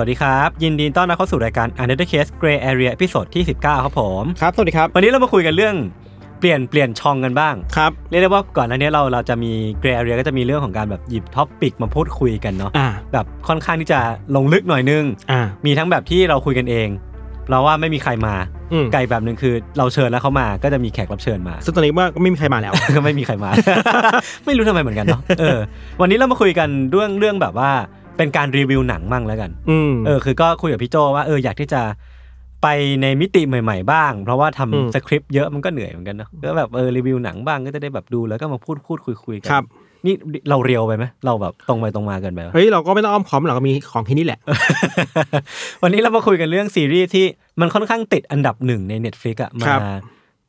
วัสดีครับ ยินดีต้อนรับเข้าสู่รายการ Untitled Case Gray Area ตอนที่ 19 ครับผม ครับ สวัสดีครับ วันนี้เรามาคุยกันเรื่องเปลี่ยนเปลี่ยนช่องกันบ้าง ครับ เรียกได้ว่าก่อนหน้านี้เราเราจะมี Gray Area ก็จะมีเรื่องของการแบบหยิบท็อปปิกมาพูดคุยกันเนาะอ่า แบบค่อนข้างที่จะลงลึกหน่อยนึง อ่า มีทั้งแบบที่เราคุยกันเอง เราว่าไม่มีใครมาอืม ไก่แบบหนึ่งคือเราเชิญแล้วเขามาก็จะมีแขกรับเชิญมา ซึ่งตอนนี้ว่าก็ไม่มีใครมาแล้ว ก็ไม่มีใครมา ไม่รู้ทำไมเหมือนกันเนาะเออวันนี้เรามาคุยกันเรื่องเรื่องแบบว่า เป็นการรีวิวหนังมั่งแล้วกันอืม เออคือก็คุยกับพี่โจว่าเอออยากที่จะไปในมิติใหม่ ๆ บ้าง เพราะว่าทำอืมสคริปต์เยอะมันก็เหนื่อยเหมือนกันเนาะก็แบบเออรีวิวหนังบ้างก็จะได้แบบดูแล้วก็มาพูดพูดคุยคุยกัครับ นี่เราเรียวไปไหมเราแบบตรงไปตรงมาเกินไปปะ เฮ้ย เราก็ไม่ต้องอ้อมค้อมหรอกก็มีของที่นี่แหละ วันนี้เรามาคุยกันเรื่องซีรีส์ที่มันค่อนข้างติดอันดับหนึ่งใน Netflix อะคมารับ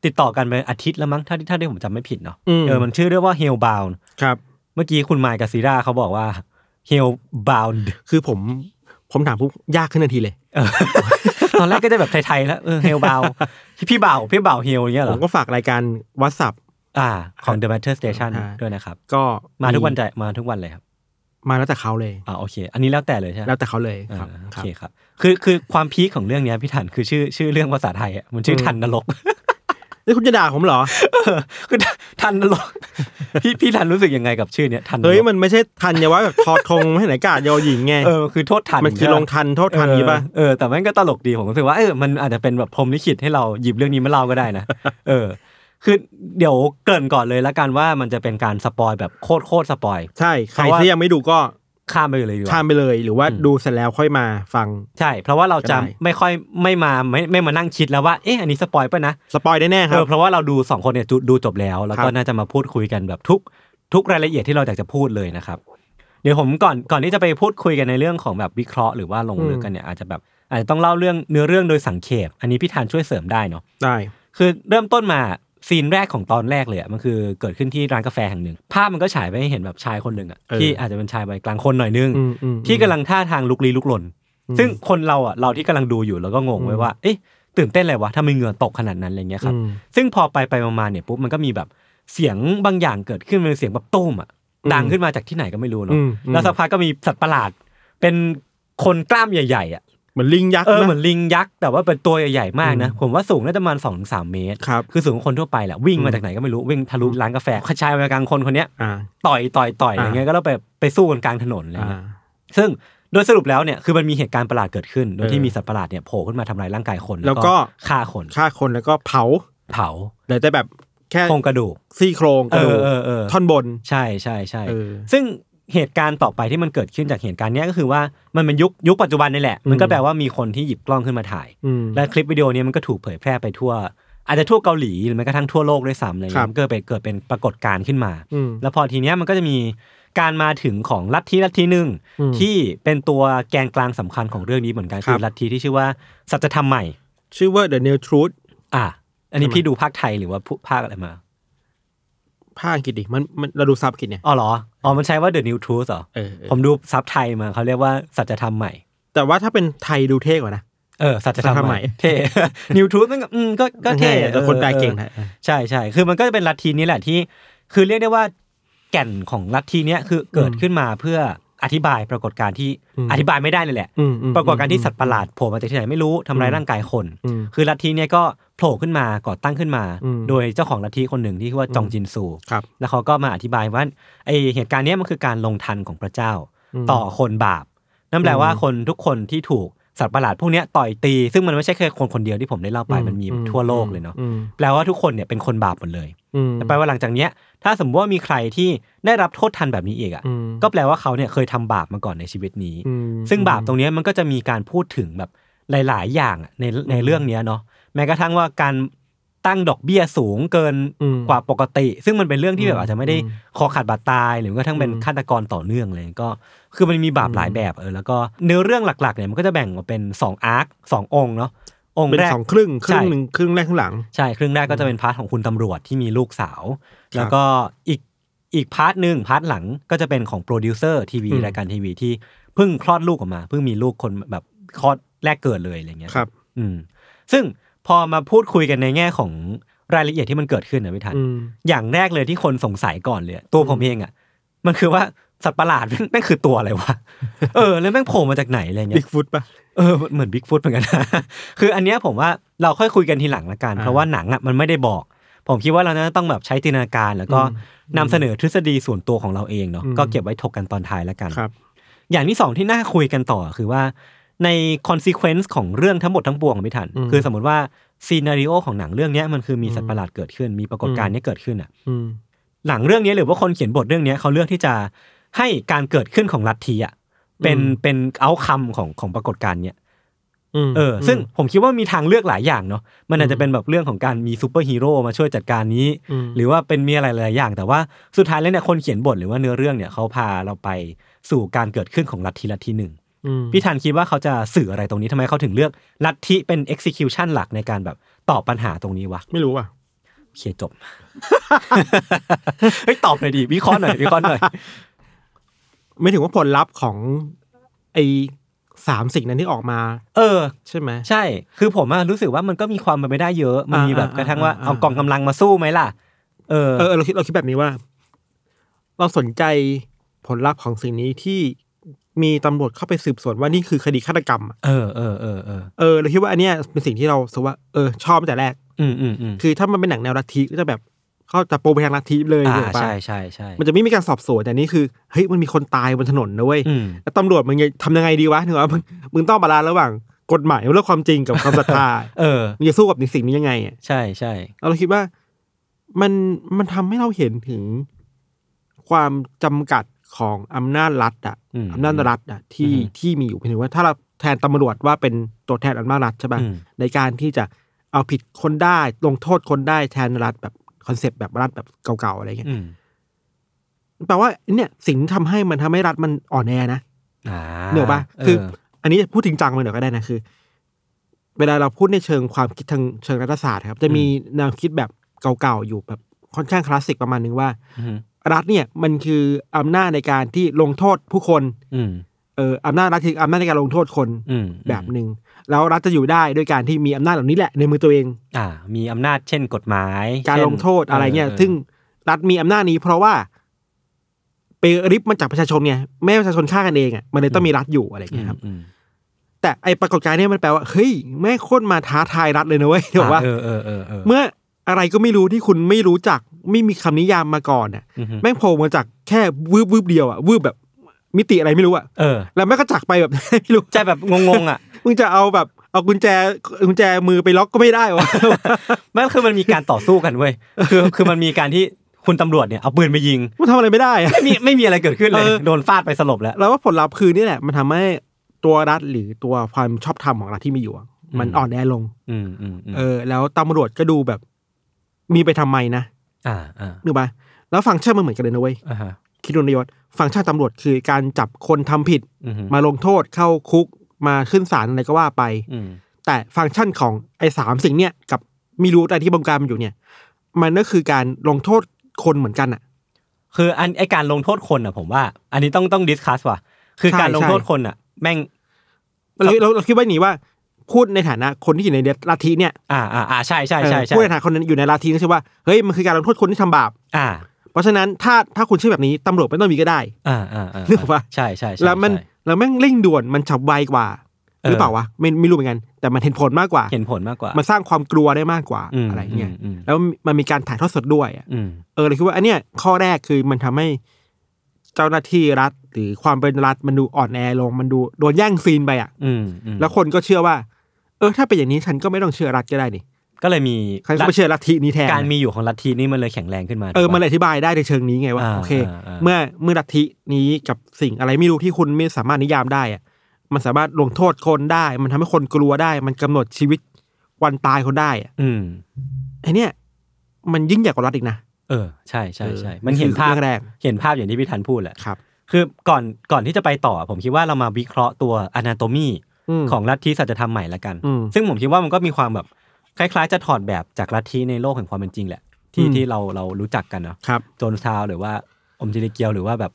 ติดต่อกันไปอาทิตย์แล้วมั้งถ้าที่ถ้าที่ผมจำไม่ผิดเนาะอืมเออมันชื่อเรื่องว่า Hellbound ครับ เมื่อกี้คุณไมค์กับซีราเขาบอกว่า Hellbound คือผมผมถามปุ๊บยากขึ้นทันทีเลยเออตอนแรกก็จะแบบไทยๆแล้วเออ Hellbound พี่บ่าวพี่บ่าวเฮลอย่างเงี้ยเหผรอมก็ฝากรายการวัดสับอ่า ของ The Matter Station อ่าด้วยนะครับ ก็มาทุกวันใจมาทุกวันเลยครับ มาแล้วแต่เขาเลยอ่าโอเค อันนี้แล้วแต่เลยใช่ไหมแล้วแต่เขาเลยอ่าครับโอครับเคครับ คือคือความพีคของเรื่องเนี้ยพี่ทันคือชื่อชื่อเรื่องภาษาไทยอะมันชื่อทันนรก นี่คุณจะด่าผมเหรอคือทัณฑ์นรกพี่พี่ธัญรู้สึกยังไงกับชื่อเนี้ยทัณฑ์นรกเฮ้ยมันไม่ใช่ทันอย่าว่าแบบทอทงไม่ไหนกาดยอหญิงไงเออคือโทษทันมันคือใช่ปะลงทันโทษทันเออนี้ป่ะเออแต่แม่งก็ตลกดีผมรู้สึกว่าเออมันอาจจะเป็นแบบพรหมลิขิตให้เราหยิบเรื่องนี้มาเล่าก็ได้นะเออ คือเดี๋ยวเกริ่นก่อนเลยแล้วกันว่ามันจะเป็นการสปอยแบบโคตรโคตรปอยใช่ใครเพราะว่าที่ยังไม่ดูก็ ข้ามไปเลยดีกว่าข้ามไปเลยหรือว่าอืมดูเสร็จแล้วค่อยมาฟัง ใช่ เพราะว่าเราจะก็ได้ไม่ค่อยไม่มาไม่ไม่มานั่งคิดแล้วว่าเอ๊ะอันนี้ spoil ป่ะนะ spoil ได้แน่คเอรับอเพราะว่าเราดูสองคนเนี่ยดูดูจบแล้ว แล้วก็ครับน่าจะมาพูดคุยกันแบบทุกทุกรายละเอียดที่เราอยากจะพูดเลยนะครับ เดี๋ยวผมก่อนก่อนที่จะไปพูดคุยกันในเรื่องของแบบวิเคราะห์หรือว่าลงลึกกันเนี่ยอาจจะแบบอาจจะต้องเล่าเรื่องเนื้อเรื่องโดยสังเขปอันนี้พี่ธัญช่วยเสริมได้เนาะได้คือเริ่มต้นมา scene แรกของตอนแรกเลยอะมันคือเกิดขึ้นที่ร้านกาแฟแห่งหนึ่ง ภาพมันก็ฉายไปให้เห็นแบบชายคนหนึ่งอะเออที่อาจจะเป็นชายวัยกลางคนหน่อยนึงอืมอืมที่กำลังท่าทางลุกลี้ลุกลน ซึ่งคนเราอะเราที่กำลังดูอยู่เราก็งงไว้ว่าเอ๊ะตื่นเต้นอะไรวะทำไมเหงื่อตกขนาดนั้นอะไรเงี้ยครับอืมซึ่งพอไปไปมาๆเนี่ยปุ๊บมันก็มีแบบเสียงบางอย่างเกิดขึ้นเป็นเสียงแบบตุ้มอะอืมดังขึ้นมาจากที่ไหนก็ไม่รู้อืเนาะมอืมแล้วสักพักก็มีสัตว์ประหลาด เป็นคนกล้ามใหญ่ๆอะ เหมือนลิงยักษ์เออนะเหมือนลิงยักษ์แต่ว่าเป็นตัวใหญ่ๆมากนะอืมผมว่าสูงน่าจะประมาณสองสามเมตรครับคือสูงกว่าคนทั่วไปแหละวิ่งอืมามจากไหนก็ไม่รู้วิ่งทะลุร้านกาแฟชายวัยกลางคนคนเนี้ยอ่าต่อยต่อยต่อยอะไรเงี้ยก็แล้วไปไปสู้กันกลางถนนอะไรอ่าเงี้ยซึ่งโดยสรุปแล้วเนี่ยคือมันมีเหตุการณ์ประหลาดเกิดขึ้น โดยที่เออมีสัตว์ประหลาดเนี่ยโผล่ขึ้นมาทำลายร่างกายคน แล้วก็ฆ่าคนฆ่าคนแล้วก็เผาเผาเหลือแต่แบบแค่โครงกระดูกซี่โครงกระดูกเออเออเออท่อนบนใช่ใช่ใช่เออซึ่ง เหตุการณ์ต่อไปที่มันเกิดขึ้นจากเหตุการณ์เนี้ยก็คือว่ามันเป็นยุคยุคปัจจุบันนี่แหละ มันก็อืมแปลว่ามีคนที่หยิบกล้องขึ้นมาถ่ายอืมและคลิปวิดีโอเนี้มันก็ถูกเผยแพร่ไปทั่ว อาจจะทั่วเกาหลีหรือแม้กระทั่งทั่วโลกด้วยซ้ำอะไรครัเงี้บยมันก็ไปเกิดเป็นปรากฏการณ์ขึ้นมาอืมแล้วพอทีเนี้ยมันก็จะมีการมาถึงของลัทธิลัทธิหนึ่งอืมที่เป็นตัวแกนกลางสำคัญของเรื่องนี้เหมือนกันครับคือลัทธิที่ชื่อว่าสัจธรรมใหม่ ชื่อว่า The New Truth อะอันนี้ทำไมพี่ดูภาคไทยหรือว่าผู้ภาคอะไรมา ภาคอังกฤษดิมันมันเราดูซับอังกฤษเนี่ย อ๋อเหรอ อ๋อ มันใช้ว่า The New Truth เหรอ เออเออผมดูซับไทยมาเขาเรียกว่าสัจธรรมใหม่ แต่ว่าถ้าเป็นไทยดูเท่กว่านะ เออ สัจธรรมสัจธรรมใหใหม่ม่ เท่ New Truth มันก็อืมก็ก็เท่แต่คนแปลเก่งออนะเออใช่ใช่คือมันก็จะเป็นลัทธินี้แหละที่ คือเรียกได้ว่าแก่นของลัทธิเนี้ยคือเกิดขึ้นมาเพื่ออธิบายปรากฏการณ์ที่อืมอธิบายไม่ได้เลยแหละอืมอืมปรากฏการณ์ที่สัตว์ประหลาดโผล่มาจากที่ไหนไม่รู้ทำร้ายร่างกายคนอืมคือลัทธิเนี้ยก็โผล่ขึ้นมาก่อตั้งขึ้นมาอืมโดยเจ้าของลัทธิคนหนึ่งที่ชื่อว่าจองจินซูครับแล้วเขาก็มาอธิบายว่าไอเหตุการณ์เนี้ยมันคือการลงทันของพระเจ้าอืมต่อคนบาป นั่นแปลว่าอืมคนทุกคนที่ถูกสัตว์ประหลาดพวกเนี้ยต่อยตี ซึ่งมันไม่ใช่แค่คนคนเดียวที่ผมได้เล่าไปมันมีทั่วโลกเลยเนาะอืมแปลว่าทุกคนเนี่ยเป็นคนบาปหมดเลยอืมแต่แปลว่าหลังจากเนี้ย ถ้าสมมติว่ามีใครที่ได้รับโทษทันแบบนี้อีกอะอืมก็แปลว่าเขาเนี่ยเคยทำบาปมาก่อนในชีวิตนี้อืมซึ่งบาปตรงเนี้ยมันก็จะมีการพูดถึงแบบหลาย ๆ อย่างอะในในเรื่องเนี้ยเนาะ แม้กระทั่งว่าการตั้งดอกเบี้ยสูงเกินอืมกว่าปกติ ซึ่งมันเป็นเรื่องที่แบบอาจจะไม่ได้อืมคอขาดบาดตาย หรือว่าทั้งเป็นอืมฆาตกรต่อเนื่องเลยก็ คือมันมีบาปหลายแบบเออแล้วก็เนื้อเรื่องหลักๆเนี่ยมันก็จะแบ่งออกเป็นสองอาร์คสององค์เนาะองค์เป็นแรกสองครึ่งครึ่งใช่หนึ่งครึ่งแรกครึ่งหลังใช่ครึ่งแรกก็จะเป็น part ของคุณตำรวจที่มีลูกสาว แล้วก็อีกอีก part หนึ่ง part หลังก็จะเป็นของโปรดิวเซอร์ทีวีอืมรายการทีวีที่เพิ่งคลอดลูกออกมาเพิ่งมีลูกคนแบบคลอดแรกเกิดเลยอะไรเงี้ยครับ อืมซึ่ง พอมาพูดคุยกันในแง่ของรายละเอียดที่มันเกิดขึ้นนะพี่ธัญอืมอย่างแรกเลยที่คนสงสัยก่อนเลยตัวผมเองอะ มันคือว่าสัตว์ประหลาดแม่งแม่งคือตัวอะไรวะเออ แล้วแม่งโผล่มาจากไหนอะไรเงี้บิ๊ยกฟุตปะเออเหมือนบิ๊กฟุตเหมือนกันนะคืออันเนี้ยผมว่าเราค่อยคุยกันทีหลังละกันอ่าเพราะว่าหนังอะมันไม่ได้บอก ผมคิดว่าเราจะต้องแบบใช้จินตนาการ แล้วก็อืมนำเสนอทฤษฎีส่วนตัวของเราเองเนาะอืมก็เก็บไว้ถกกันตอนท้ายละกันครับอย่างที่สองที่น่าคุยกันต่อคือว่า ใน consequence ของเรื่องทั้งหมดทั้งปวงของพี่ทันอืมคือสมมติว่าซีนารีโอของหนังเรื่องเนี้ยมันคือมีสัตว์ประหลาดเกิดขึ้น มีปรากฏการณ์เนี้ยเกิดขึ้นอะอืมหนังเรื่องนี้หรือว่าคนเขียนบทเรื่องเนี้ยเขาเลือกที่จะให้การเกิดขึ้นของลัทธิอะเป็นอืมเป็น outcome ของของปรากฏการณ์เนี้ยมเออ ซึ่งผมคิดว่ามีทางเลือกหลายอย่างเนาะมันอาจจะเป็นแบบเรื่องของการมีซูเปอร์ฮีโร่มาช่วยจัดการนี้อืมหรือว่าเป็นมีอะไรหลายอย่าง แต่ว่าสุดท้ายแล้วเนี่ยคนเขียนบทหรือว่าเนื้อเรื่องเนี่ยเขาพาเราไปสู่การเกิดขึ้นของลัทธิลัทธิหนึ่งอืม พี่ธัญคิดว่าเขาจะสื่ออะไรตรงนี้ทำไมเขาถึงเลือกลัทธิเป็น execution หลักในการแบบตอบปัญหาตรงนี้วะ ไม่รู้อะโอเคจบเฮ้ยตอบหน่อยดิวิเคราะห์หน่อยวิเคราะห์หน่อยไม่ถึงว่าผลลัพธ์ของไอสามสิ่งนั้นที่ออกมา เออ ใช่ไหมใช่ คือผมอะรู้สึกว่ามันก็มีความเป็นไปได้เยอะ มันมีอ่าแบบอ่ากระทั่งว่าอ่าเอากองกำลังมาสู้ไหมล่ะ เออเออเราคิดเราคิดแบบนี้ว่า เราสนใจผลลัพธ์ของสิ่งนี้ที่ มีตำรวจเข้าไปสืบสวนว่านี่คือคดีฆาตกรรมอะเออเออเออเออเออเราคิดว่าอันเนี้ยเป็นสิ่งที่เรารู้สึกว่าเออชอบตั้งแต่แรก อืมอืมอืมคือถ้ามันเป็นหนังแนวลัทธิก็จะแบบเขาจะโปรไปทางลัทธิเลยอ่าถูกปะใช่ใช่ใช่มันจะไม่มีการสอบสวนแต่นี่คือเฮ้ยมันมีคนตายบนถนนนะเว้ยอืมแล้วตำรวจมึงจะทำยังไงดีวะถึงว่ามึงมึงต้อง balance ระหว่างกฎหมายและความจริงกับความศรัทธาเออมึงจะสู้กับสิ่งนี้ยังไงอะใช่ใช่เราคิดว่ามันมันทำให้เราเห็นถึงความจำกัด ของอำนาจรัฐอะอืมอำนาจรัฐอะที่อืมที่มีอยู่เพียงแต่ว่าถ้าเราแทนตำรวจว่าเป็นตัวแทนอำนาจรัฐใช่ป่ะอืมในการที่จะเอาผิดคนได้ลงโทษคนได้แทนรัฐแบบ concept แบบรัฐแบบเก่าๆอะไรเงี้ยอืมแปลว่าเนี่ยสิ่งที่ทำให้มันทำให้รัฐมันอ่อนแอนะอ่าเหนือปะคือ อันนี้พูดจริงจังไปหน่อยก็ได้นะคือ เวลาเราพูดในเชิงความคิดทางเชิงรัฐศาสตร์ครับ จะมีแนวคิดแบบเก่าๆอยู่แบบค่อนข้างคลาสสิกประมาณนึงว่าอืม รัฐเนี่ยมันคืออำนาจในการที่ลงโทษผู้คนอืมเอออำนาจรัฐคืออำนาจในการลงโทษคนอืมแบบหนึ่งแล้วรัฐจะอยู่ได้ด้วยการที่มีอำนาจเหล่านี้แหละในมือตัวเอง อ่า มีอำนาจเช่นกฎหมาย การเช่นลงโทษอะไรเงี้ยออซึ่งรัฐมีอำนาจนี้ เพราะว่าไปริบมาจากประชาชนไงไม่ให้ประชาชนฆ่ากันเองอะมันเลยต้องมีรัฐอยู่อะไรอืเงี้มยครับอืมแต่ไอปรากฏการณ์เนี่ยมันแปลว่าเฮ้ยแม่งโคตรมาท้าทายรัฐเลยนะเว้ยที่บอกว่าเออเออเออเออเมื่อ อะไรก็ไม่รู้ที่คุณไม่รู้จักไม่มีคำนิยามมาก่อนน่ะอือฮึแม่งโผล่มาจากแค่วืบวืบเดียวอะวืบแบบมิติอะไรไม่รู้อะเออแล้วแม่งก็จักไปแบบไม่รู้ใจแบบงงๆอะมึงจะเอาแบบเอากุญแจกุญแจมือไปล็อกก็ไม่ได้วะมันคือมันมีการต่อสู้กันเว้ยคือคือมันมีการที่คุณตำรวจเนี่ยเอาปืนไปยิงมันทำอะไรไม่ได้อะไม่มีไม่มีอะไรเกิดขึ้นเลยเออโดนฟาดไปสลบแล้ว แล้วว่าผลลัพธ์คือนี่แหละ มันทำให้ตัวรัฐหรือตัวความชอบธรรมของรัฐที่มีอยู่อะมันอืมอ่อนแอลงอืมอืมอืมเออ แล้วตำรวจก็ดูแบบ มีไปทำไมนะอ่าอ่านึกปะแล้วฟังก์ชันมันเหมือนกันเลยนะเว้ยอ่าฮะคิดดูนายศฟังก์ชันตำรวจคือการจับคนทำผิดอืมฮึมาลงโทษเข้าคุกมาขึ้นศาลอะไรก็ว่าไปอืมแต่ฟังก์ชันของไอ้สามสิ่งเนี่ยกับมีรู้อะไรที่บงการมันอยู่เนี่ย มันก็คือการลงโทษคนเหมือนกันอะคืออันไอการลงโทษคนอะผมว่า อันนี้ต้องต้องดิสคัสว่ะ คือใช่การลงใช่โทษคนอะแม่งเราเราเราคิดว่าอย่างนี้ว่า พูดในฐานะคนที่อยู่ในลัทธิเนี่ยอ่าอ่าอ่าใช่ใช่ใช่เออใช่พูดในฐานะคนนั้นอยู่ในลัทธิก็ใช่ว่าเฮ้ยมันคือการลงโทษคนที่ทำบาปอ่า เพราะฉะนั้นถ้าถ้าคุณเชื่อแบบนี้ตำรวจไม่ต้องมีก็ได้ อ่าอ่าอ่านึกออกปะใช่ใช่ใช่แล้วมันใช่แล้วแม่งเร่งด่วนมันฉับไวกว่าเออหรือเปล่าวะไม่ไม่รู้เหมือนกัน แต่มันเห็นผลมากกว่า เห็นผลมากกว่า มันสร้างความกลัวได้มากกว่าอืมอะไรเงี้ยอืมอืมแล้วมันมีการถ่ายทอดสดด้วยอะอืมเออเลยคิดว่า อันเนี้ยข้อแรกคือมันทำให้เจ้าหน้าที่รัฐ หรือความเป็นรัฐมันดูอ่อนแอลง มันดูโดนแย่งซีนไปอะอืมอืมแล้วคนก็เชื่อว่า เออถ้าเป็นอย่างนี้ฉันก็ไม่ต้องเชื่อรัฐก็ได้นี่ก็เลยมีฉันก็ไม่เชื่อลัทธินี้แทนการมีอยู่ของลัทธินี่มันเลยแข็งแรงขึ้นมาเออถูกปะมันเลยอธิบายได้ในเชิงนี้ไงว่าอ่าโอเคอ่าอ่าเมื่อเมื่อลัทธินี้กับสิ่งอะไรไม่รู้ที่คุณไม่สามารถนิยามได้อะมันสามารถลงโทษคนได้ มันทำให้คนกลัวได้ มันกำหนดชีวิตวันตายคนได้อะอืมไอเนี้ยมันยิ่งใหญ่กว่ารัฐอีกนะเออใช่ใช่ใช่เออมันเห็นภาพคือเรื่องแรกเห็นภาพอย่างที่พี่ทันพูดแหละครับ คือก่อนก่อนที่จะไปต่อ ผมคิดว่าเรามาวิเคราะห์ตัวอนาโตมีม ของลัทธิสัจธรรมใหม่ละกันอืมซึ่งผมคิดว่ามันก็มีความแบบคล้ายๆ จะถอดแบบจากลัทธิในโลกแห่งความเป็นจริงแหละ ที่อืมที่เราเรารู้จักกันเนาะครับโจนซาวน์หรือว่าอมจิริเกียวหรือว่าแบบ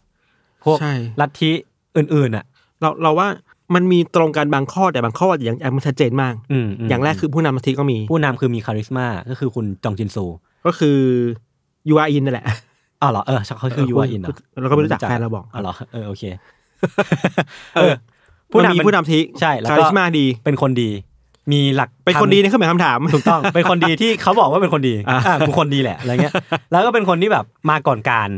พวกใช่ลัทธิอื่นๆอะ เราเราว่ามันมีตรงกันบางข้อแต่บางข้ออย่างอย่างมันชัดเจนมากอืมมอย่างแรกคือผู้นำลัทธิก็มี ผู้นำคือมีคาริสมาก็คือคุณจองจินซู ก็คือยูอาอินนั่นแหละอ๋อเหรอเออเขาคือยูอาอินเหรอเราก็ไม่รู้จักแฟนเราบอกอ๋อเหรอเออโอเค เออ ผู้ผู้นำนำมีเป็นผู้นำทิใช่แล้วก็คาริสมาดี เป็นคนดี มีหลักเป็นคนดีในเครื่องหมายคำถามถูกต้อง เป็นคนดีที่เขาบอกว่าเป็นคนดีอ่าอ่ากูคนดีแหละอะไรเงี้ย แล้วก็เป็นคนที่แบบมาก่อนการ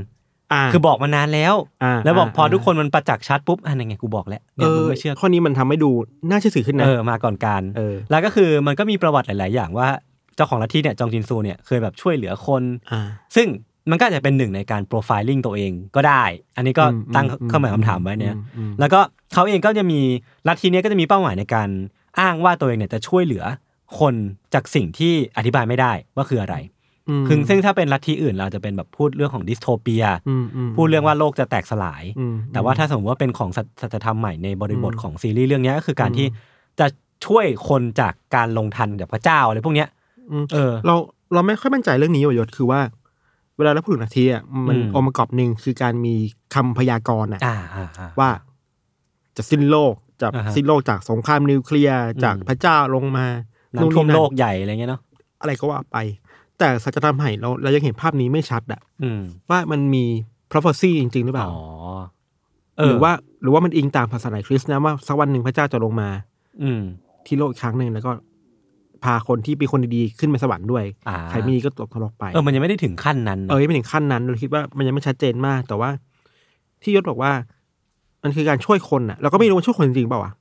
อ่าคือบอกมานานแล้วอ่าแล้วบอกอ่าพอทุกคนมันประจักษ์ชัดปุ๊บอะยังไงกูบอกแล้วเอเนี่ยมึองไม่เชื่อข้อนี้มันทำให้ดูน่าเชื่อถือขึ้นนะเออมาก่อนการเออแล้วก็คือมันก็มีประวัติหลาย ๆ อย่างว่าเจ้าของลัทธิเนี่ยจองจินซูเนี่ยเคยแบบช่วยเหลือคนอ่าซึ่ง มันก็อาจจะเป็นหนึ่งในการโปรไฟลิ่งตัวเองก็ได้ อันนี้ก็อืมตั้งอืมเข้ามาคำถามไว้เนี่ยอืมอืมแล้วก็เขาเองก็จะมีลัทธิเนี้ยก็จะมีเป้าหมายในการอ้างว่าตัวเองเนี่ยจะช่วยเหลือคนจากสิ่งที่อธิบายไม่ได้ว่าคืออะไรมคือซึ่งถ้าเป็นลัทธิอื่นเราจะเป็นแบบพูดเรื่องของดิสโทเปียอืมอืมพูดเรื่องว่าโลกจะแตกสลายอืมแต่ว่าถ้าสมมติว่าเป็นของสัจสัจธรรมใหม่ในบริบทอืมของซีรีส์เรื่องเนี้ยก็คือการอืมที่จะช่วยคนจากการลงทันกับพระเจ้าอะไรพวกเนี้ยอืมเออ เราเราไม่ค่อยมั่นใจเรื่องนี้ว่ะยศคือว่า เวลาเราพูดถึงลัทธิอะมันอืม องค์ประกอบหนึ่งคือการมีคำพยากรณ์อะอ่าอ่าอ่า ว่าจะสิ้นโลกจะอ่าฮะสิ้นโลกจากสงครามนิวเคลียร์จากอืม พระเจ้าลงมาน้ำท่วมนั่นโลกใหญ่อะไรเงี้ยเนาะอะไรก็ว่าไป แต่สัจธรรมใหม่เราเรายังเห็นภาพนี้ไม่ชัดอะอืมว่ามันมี prophecy จริง ๆ หรือเปล่า อ๋อหรือว่าหรือว่ามันอิงตามศาสนาคริสต์นะว่าสักวันหนึ่งพระเจ้าจะลงมา อืม ที่โลกอีกครั้งหนึ่งแล้วก็ พาคนที่เป็นคนดีๆขึ้นไปสวรรค์ด้วยอ่าใครไม่ดีก็ตกนรกไปเออมันยังไม่ได้ถึงขั้นนั้นนะเออยังไม่ถึงขั้นนั้นเราคิดว่ามันยังไม่ชัดเจนมาก แต่ว่าที่ยศบอกว่า มันคือการช่วยคนอะเราก็ไม่รู้ว่าช่วยคนจริงๆเปล่าวะ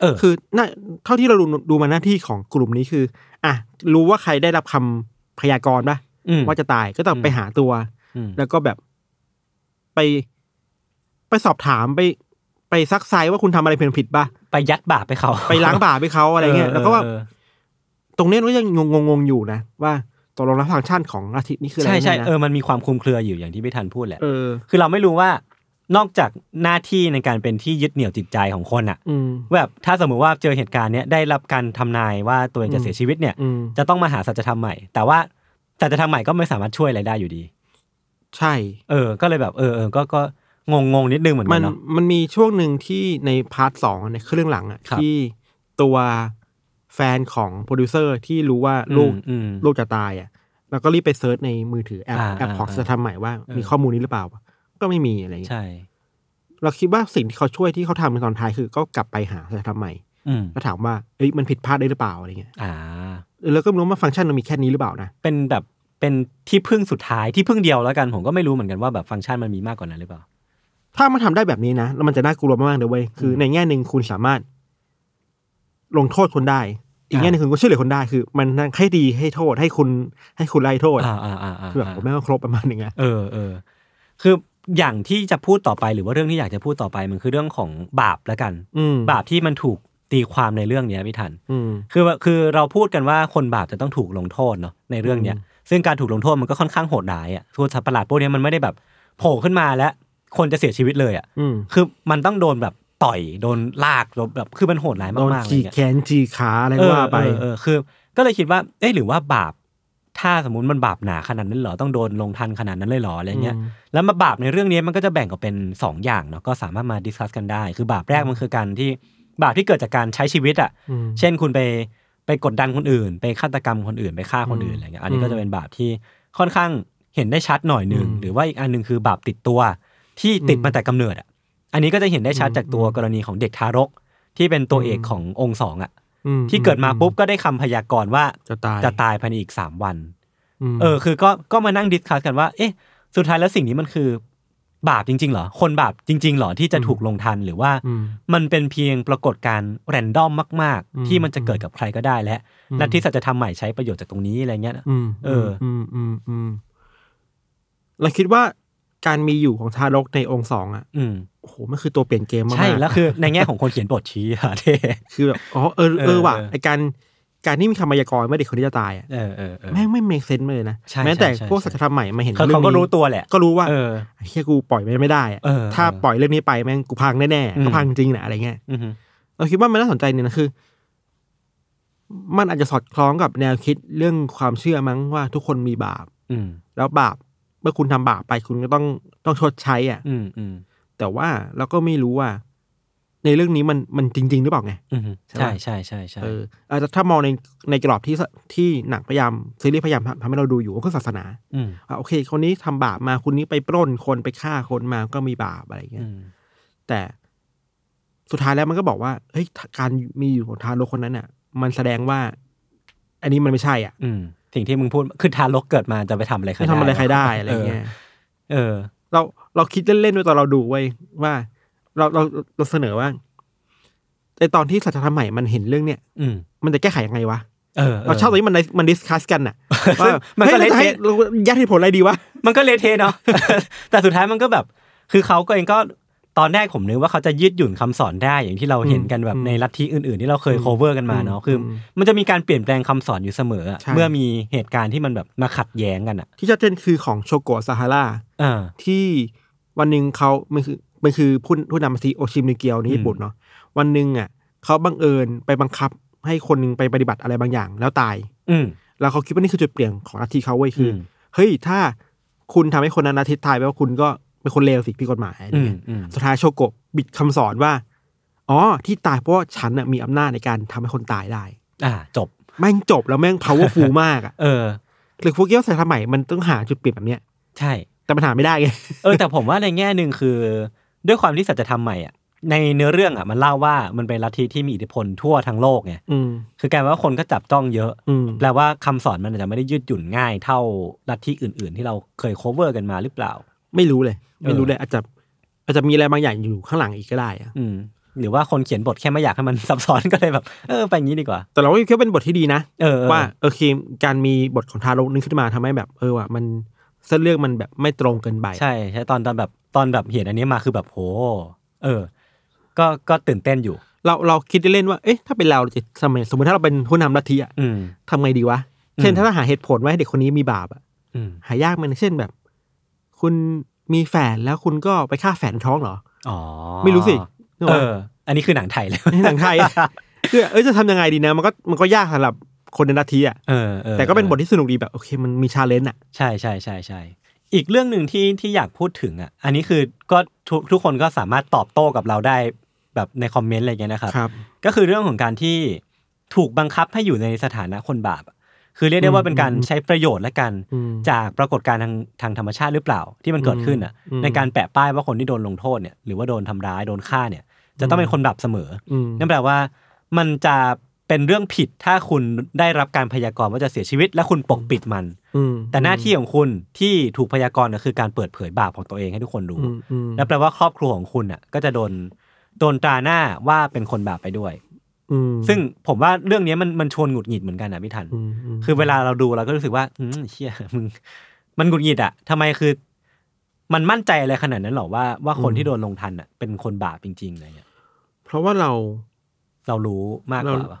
เออคือน่าเท่าที่เราดูดูมาหน้าที่ของกลุ่มนี้คือ อะรู้ว่าใครได้รับคำพยากรณ์ปะมว่าจะตายก็ต้องอืมไปหาตัวอืมแล้วก็แบบไป ไปสอบถามไป ไปซักไซว่าคุณทำอะไรผิดผิดปะไปยัดบาปไปเขา ไปล้างบาปให้เขาอะไรเงี้ยแล้วก็ว่าออ ตรงเนี้ยเราก็ยังงงงๆอยู่นะ ว่าตกลงแล้วฟังก์ชันของลัทธินี่คืออะไรใช่ใช่นะเออมันมีความคลุมเครืออยู่อย่างที่พี่ทันพูดแหละเออคือเราไม่รู้ว่านอกจากหน้าที่ในการเป็นที่ยึดเหนี่ยวจิตใจของคนอะอืมแบบถ้าสมมุติว่าเจอเหตุการณ์เนี้ยได้รับการทำนายว่าตัวเองจะเสียชีวิตเนี่ยอืมจะต้องมาหาสัจธรรมใหม่ แต่ว่าสัจธรรมใหม่ก็ไม่สามารถช่วยอะไรได้อยู่ดี ใช่ เออ ก็เลยแบบเออเออก็ก็งงงๆนิดนึงเหมือนมักันนเนาะมันมีช่วงหนึ่งที่ใน part สองในครึ่งหลังอะครับที่ตัว แฟนของโปรดิวเซอร์ที่รู้ว่าลูกอืมลูกจะตายอะแล้วก็รีบไป search ในมือถือแอปอ่าแอปของอ่าสัจธรรมใหม่ว่าเออมีข้อมูลนี้หรือเปล่า ก็ไม่มีอะไรเงี้ยใช่ เราคิดว่าสิ่งที่เขาช่วยที่เขาทำในตอนท้ายคือ ก็กลับไปหาจะทำใหม่อืมแล้วถามว่าเอ้ยมันผิดพลาดได้หรือเปล่าอะไรเงี้ยอ่าเออแล้วก็ไม่รู้ว่าฟังก์ชันมันมีแค่นี้หรือเปล่านะเป็นแบบเป็นที่พึ่งสุดท้ายที่พึ่งเดียวแล้วกันผมก็ไม่รู้เหมือนกันว่าแบบฟังก์ชันมันมีมากกว่านั้นหรือเปล่า ถ้ามันทำได้แบบนี้นะแล้วมันจะน่ากลัวมากๆเลยเว้ยคือในแง่หนึ่งคุณสามารถ ลงโทษคนได้ อีกแง่หนึ่งคุณก็ช่วยเหลือคนได้คือ มันทั้งให้ดีให้โทษให้คุณให้คุณไล่โทษอ่าอ่าอ่าอ่าคือแบบผมไม่ต้องครบประมาณหนึ่งอะเออเออคืออย่างที่จะพูดต่อไปหรือว่าเรื่องที่อยากจะพูดต่อไปมันคือเรื่องของบาปแล้วกันอืมบาปที่มันถูกตีความในเรื่องเนี้ยพี่ทันอืมคือคือเราพูดกันว่าคนบาปจะต้องถูกลงโทษเนาะในเรื่องเนี้ยซึ่งการถูกลงโทษมันก็ค่อนข้างโหดร้ายอะตัวสัตว์ประหลาดพวกเนี้ยมันไม่ได้แบบโผล่ขึ้นมาแล้ว คนจะเสียชีวิตเลยอะอืมคือมันต้องโดนแบบ ต่อยโดนลากโดนแบบคือมันโหดร้ายโดนมากๆเลจียแขนจีขาอะไรก็ว่าไปเออเออเออคือ ก็เลยคิดว่าเอ๊ะหรือว่าบาปถ้าสมมติมันบาปหนาขนาดนั้นเหรอต้องโดนลงทัณฑ์ขนาดนั้นเลยเหรออะไรเงี้ยอืมแล้วมาบาปในเรื่องนี้มันก็จะแบ่งออกเป็นสองอย่างเนาะก็สามารถมา discuss กันได้ คือบาปแรกมันคือการที่บาปที่เกิดจากการใช้ชีวิตอะอืมเช่นคุณไปไปกดดันคนอื่น ไปฆาตกรรมคนอื่นไปฆ่าคนอื่นอืมอะไรเงี้ยอันนี้ก็จะเป็นบาปที่ค่อนข้างเห็นได้ชัดหน่อยหนึ่งอืมหรือว่าอีกอันหนึ่งคือบาปติดตัวที่ติดมาแต่กำเนิดอะ อันนี้ก็จะเห็นได้ชัดอืมจากตัวอืมกรณีของเด็กทารก ที่เป็นตัวอืมเอกขององค์สองอะอืมที่เกิดมาปุ๊บก็ได้คำพยากรณ์ว่าจะตายจะตายภายในอีกสามวันมเออ คือก็ก็มานั่งดิสคัสกันว่า เอ๊ะ สุดท้ายแล้วสิ่งนี้มันคือบาปจริงๆเหรอ คนบาปจริงๆเหรอที่จะถูกลงทันหรือว่าอืมมันเป็นเพียงปรากฏการณ์แรนดอมมากอืมๆที่มันจะเกิดกับใครก็ได้และอืมลัทธิสัจธรรมใหม่ใช้ประโยชน์จากตรงนี้อะไรเงี้ยนะอืมเออ อืมอืมอืมเราคิดว่า การมีอยู่ของทารกในองค์สองอะอืมโอ้โหมันคือตัวเปลี่ยนเกมมากๆใช่แล้วคือ ในแง่ของคนเขียนบทชี้อะเท่คือแบบอ๋อเออเอเอออว่ะเออไอการการที่มีคำพยากรณ์ว่าเด็กคนนี้จะตายอะเออเออเออแม่งไม่ make sense เลยนะใช่แม้แต่ใช่ใช่พวกสัจธรรมใหม่มาเห็นเขาเรื่อเขางก็นี้รู้ตัวแหละ ก็รู้ว่าเออไอ้เฮียกูปล่อยไม่ไม่ได้อะเออถ้าเออปล่อยเรื่องนี้ไปแม่งกูพังแน่อืมๆก็พังจริงแหละอะไรเงี้ยอือฮึเราคิดว่ามันน่าสนใจเนี่ยนะคือ มันอาจจะสอดคล้องกับแนวคิดเรื่องความเชื่อมั้งว่าทุกคนมีบาปอืมแล้วบาป เมื่อคุณทำบาปไปคุณก็ต้องต้องชดใช้อะ อืมอืมแต่ว่าเราก็ไม่รู้ว่า ในเรื่องนี้มันมันจริง ๆ หรือเปล่าไงอือฮึใช่ใช่ปะใช่ใช่ใช่เอออาจจะถ้ามองในในกรอบที่สที่หนังพยายามซีรีส์พยายามทำให้เราดูอยู่ก็คือศาสนาอืมว่าโอเค คนนี้ทำบาปมาคนนี้ไปปล้นคนไปฆ่าคนมาก็มีบาปอะไรเงี้อืยมแต่สุดท้ายแล้วมันก็บอกว่าเฮ้ยการมีอยู่ของทารกคนนั้นอะ มันแสดงว่า อันนี้มันไม่ใช่ อะ อืม สิ่งที่มึงพูดคือทารกเกิดมาจะไปทำอะไรใครไม่ทำอะไรใครได้อะไรเงี้ยเออ เราเราคิดเล่นๆด้วยตอนเราดูไว้ยว่า เราเราเราเสนอว่าในตอนที่สัจธรรมใหม่มันเห็นเรื่องเนี้ยอืมมันจะแก้ไขยังไงวะเออเราชอบตรงนี้มันมัน discuss กันอะว่ามันก็ฮ้ยเราจะให้เละเทะเรายัดเหตุผลอะไรดีวะมันก็เละเทะเนาะแต่สุดท้ายมันก็แบบ คือเขาก็เองก็ ตอนแรกผมนึกว่าเขาจะยืดหยุ่นคำสอนได้อย่างที่เราเห็นกันแบบอืมในลัทธิอื่น ๆ ที่เราเคยอืม cover กันมาเนาะคืออมมันจะมีการเปลี่ยนแปลงคำสอนอยู่เสมออะใช่เมื่อมีเหตุการณ์ที่มันแบบมาขัดแย้งกันอะ ที่ชัดเจนคือของโชโกะซาฮาราเออที่วันหนึ่งเขามันคือมันคือผู้ผู้นำซีโอชิมนิเกียวในญี่ปุ่นเนาะวันหนึ่งอะเขาบังเอิญไปบังคับให้คนหนึ่งไปปฏิบัติอะไรบางอย่างแล้วตาย อืมแล้วเขาคิดว่านี่คือจุดเปลี่ยนของลัทธิเขาเว้ยคืออมเฮ้ยถ้าคุณทำให้คนนั้นอาทิตย์ตายแปลว่าคุณก็ เป็นคนเลวสิผิดกฎหมายอะไรอืมเงี้ยอืมสุดท้ายโชโกะบิดคำสอนว่า อ๋อ ที่ตายเพราะว่าฉันน่ะมีอำนาจในการทำให้คนตายได้ อ่า จบ แม่งจบแล้วแม่ง powerful มากอะเออหรือพวกเกี้ยวใส่ทำใหม่มันต้องหาจุดเปลี่ยนแบบเนี้ยใช่ แต่มันหาไม่ได้ไงเออแต่ผมว่าในแง่หนึ่งคือ ด้วยความที่สัจธรรมใหม่อะในเนื้อเรื่องอะมันเล่าว่ามันเป็นลัทธิที่มีอิทธิพลทั่วทั้งโลกไงอืมคือกลายเป็นว่าคนก็จับจ้องเยอะอืมแปลว่าคำสอนมันอาจจะไม่ได้ยืดหยุ่นง่ายเท่าลัทธิอื่น ๆ ที่เราเคย cover กันมาหรือเปล่า ไม่รู้เลย ไม่รู้เออเลย อาจจะอาจจะมีอะไรบางอย่างอยู่ข้างหลังอีกก็ได้อะอืมหรือว่าคนเขียนบทแค่ไม่อยากให้มันซับซ้อนก็เลยแบบเออไปงี้ดีกว่า แต่เราก็คิดว่าเป็นบทที่ดีนะเออเออว่าโอเคการมีบทของทารกนึงขึ้นมาทำให้แบบ เออว่ะมันเส้นเรื่องมันแบบไม่ตรงเกินไปใช่ใช่ตอนตอนแบบตอนแบบเห็นอันนี้มาคือแบบโหเออ ก็ก็ตื่นเต้นอยู่ เราเราคิดเล่นๆว่าเอ๊ะถ้าเป็นเราจะทำไมสมมติถ้าเราเป็นผู้นำลัทธิอะอืมทำไงดีวะเช่นอืมถ้าเราหาเหตุผลว่าให้เด็กคนนี้มีบาปอะอืมหายากมันเช่นแบบ คุณมีแฝดแล้วคุณก็ไปฆ่าแฝดท้องเหรอ อ๋อไม่รู้สินึกเอว่าออันนี้คือหนังไทยเลยหนังไทยคือเอ้ยจะทำยังไงดีนะมันก็มันก็ยากสำหรับคนในลัทธิอะเออออแต่ก็เป็นบทที่สนุกดีแบบโอเคมันมี challenge อะใช่ใช่ใช่ใช่อีกเรื่องหนึ่งที่ที่อยากพูดถึงอะ อันนี้คือก็ทุกทุกคนก็สามารถตอบโต้กับเราได้แบบในคอมเมนต์อะไรเงี้ยนะครับครับก็คือเรื่องของการที่ถูกบังคับให้อยู่ในสถานะคนบาปอะ คือเรียกได้ว่าเป็นการใช้ประโยชน์และกันอืมจากปรากฏการณ์ทางทางธรรมชาติหรือเปล่าที่มันเกิดขึ้นอะอืมในการแปะป้ายว่าคนที่โดนลงโทษเนี่ยหรือว่าโดนทำร้ายโดนฆ่าเนี่ย จะต้องเป็นคนบาปเสมอออืมนั่นแปลว่า มันจะเป็นเรื่องผิดถ้าคุณได้รับการพยากรณ์ว่าจะเสียชีวิต และคุณปกปิดมันอืมแต่หน้าที่ของคุณที่ถูกพยากรณ์ก็คือการเปิดเผยบาปของตัวเองให้ทุกคนรู้อืมอืมและแปลว่าครอบครัวของคุณอะก็จะโดนโดนตราหน้าว่าเป็นคนบาปไปด้วยอืม ซึ่งผมว่าเรื่องนี้มันมันชวนหงุดหงิดเหมือนกันนะพี่ทันอืมมคือเวลาเราดูเราก็รู้สึกว่าอืมเชี่ยมึงมันหงุดหงิดอะทำไมคือ มันมั่นใจอะไรขนาดนั้นหรอว่าว่าคนที่โดนลงทันอะเป็นคนบาปจริงๆอะไรเงี้ยเพราะว่าเราเรารู้มากกว่าเราปะ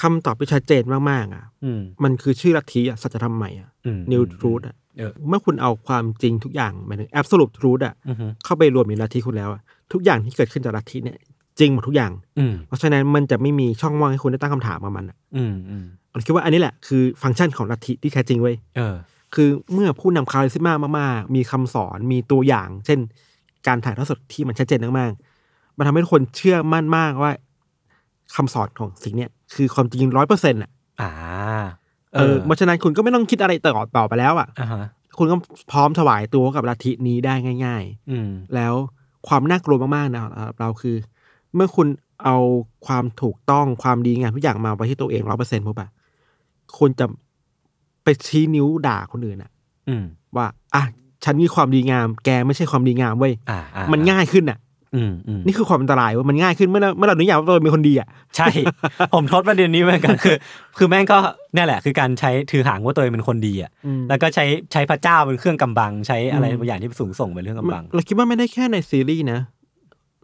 คำตอบที่ชัดเจนมากๆอะอืมมันคือชื่อลัทธิอะสัจธรรมใหม่อะอืม New Truth อะเออเมื่อคุณเอาความจริงทุกอย่างหมายถึง Absolute Truth อะอือฮึเข้าไปรวมในลัทธิคุณแล้วอะทุกอย่างที่เกิดขึ้นจากลัทธิเนี่ยจริงหมดทุกอย่างอืมเพราะฉะนั้นมันจะไม่มีช่องว่างให้คุณได้ตั้งคำถามกับมันอะอืมอืมผมคิดว่าอันนี้แหละคือฟังก์ชันของลัทธิที่แท้จริงเว้ยเออคือเมื่อผู้นำคาริสมามากๆ มีคำสอนมีตัวอย่าง เช่น การถ่ายทอดสดที่มันชัดเจนมากๆมันทำให้ทุกคนเชื่อมั่นมากว่าคำสอนของสิ่งเนี้ย คือความจริงร้อยเปอร์เซ็นต์อะอ่า เออเพราะฉะนั้นคุณก็ไม่ต้องคิดอะไรต่อต่อไปแล้วอะอ่าฮะคุณก็พร้อมถวายตัวกับลัทธินี้ได้ง่ายอืมๆแล้วความน่ากลัวมากๆนะสำหรับเราคือ เมื่อคุณเอาความถูกต้องความดีงามทุกอย่างมาไว้ที่ตัวเองร้อยเปอร์เซ็นต์ปุ๊บอะคุณจะไปชี้นิ้วด่าคนอื่นอะอืมว่า อะฉันมีความดีงาม แกไม่ใช่ความดีงามเว้ยอ่าอ่ามันง่ายขึ้นอะอืมอืม นี่คือความอันตรายว่ามันง่ายขึ้นเมื่อเราเมื่อเรานิยามว่าเราเป็นคนดีอะใช่ ผมทดประเด็นนี้เหมือนกันคือ คือแม่งก็เนี่ยแหละ คือการใช้ถือหางว่าตัวเองเป็นคนดีอะอืมแล้วก็ใช้ใช้พระเจ้าเป็นเครื่องกำบัง ใช้อะไรอืมบางอย่างที่สูงส่งเป็นเรื่องกำบัง เราคิดว่าไม่ได้แค่ในซีรีส์นะ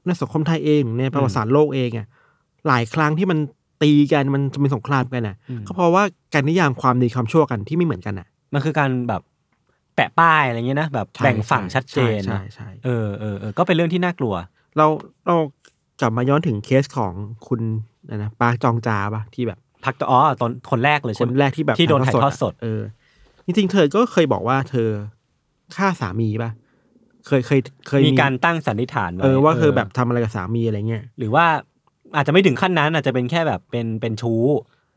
ในสังคมไทยเองในประวัติศาสตร์โลกเองอะหลายครั้งที่มันตีกันมันจะเป็นสงครามกันอะอืมก็เพราะว่าการนิยามความดีความชั่วกันที่ไม่เหมือนกันอะมันคือการแบบแปะป้ายอะไรเงี้ยนะแบบแบ่งฝั่งชัดเจนใช่นะใช่เออเออเออก็เป็นเรื่องที่น่ากลัว เราเรากลับมาย้อนถึงเคสของคุณนะนะปาร์คจองจาปะที่แบบพักตัวอ๋อตอนคนแรกเลยคใช่ไหมนแรกที่แบบที่โดนถ่ายทอดสดะเออจริงๆเธอก็เคยบอกว่าเธอฆ่าสามีปะเคยเคยเคยมีการตั้งสันนิษฐานไว้เออว่าเคยแบบทำอะไรกับสามีอะไรเงี้ยหรือว่าอาจจะไม่ถึงขั้นนั้นอาจจะเป็นแค่แบบเป็นเป็นชู้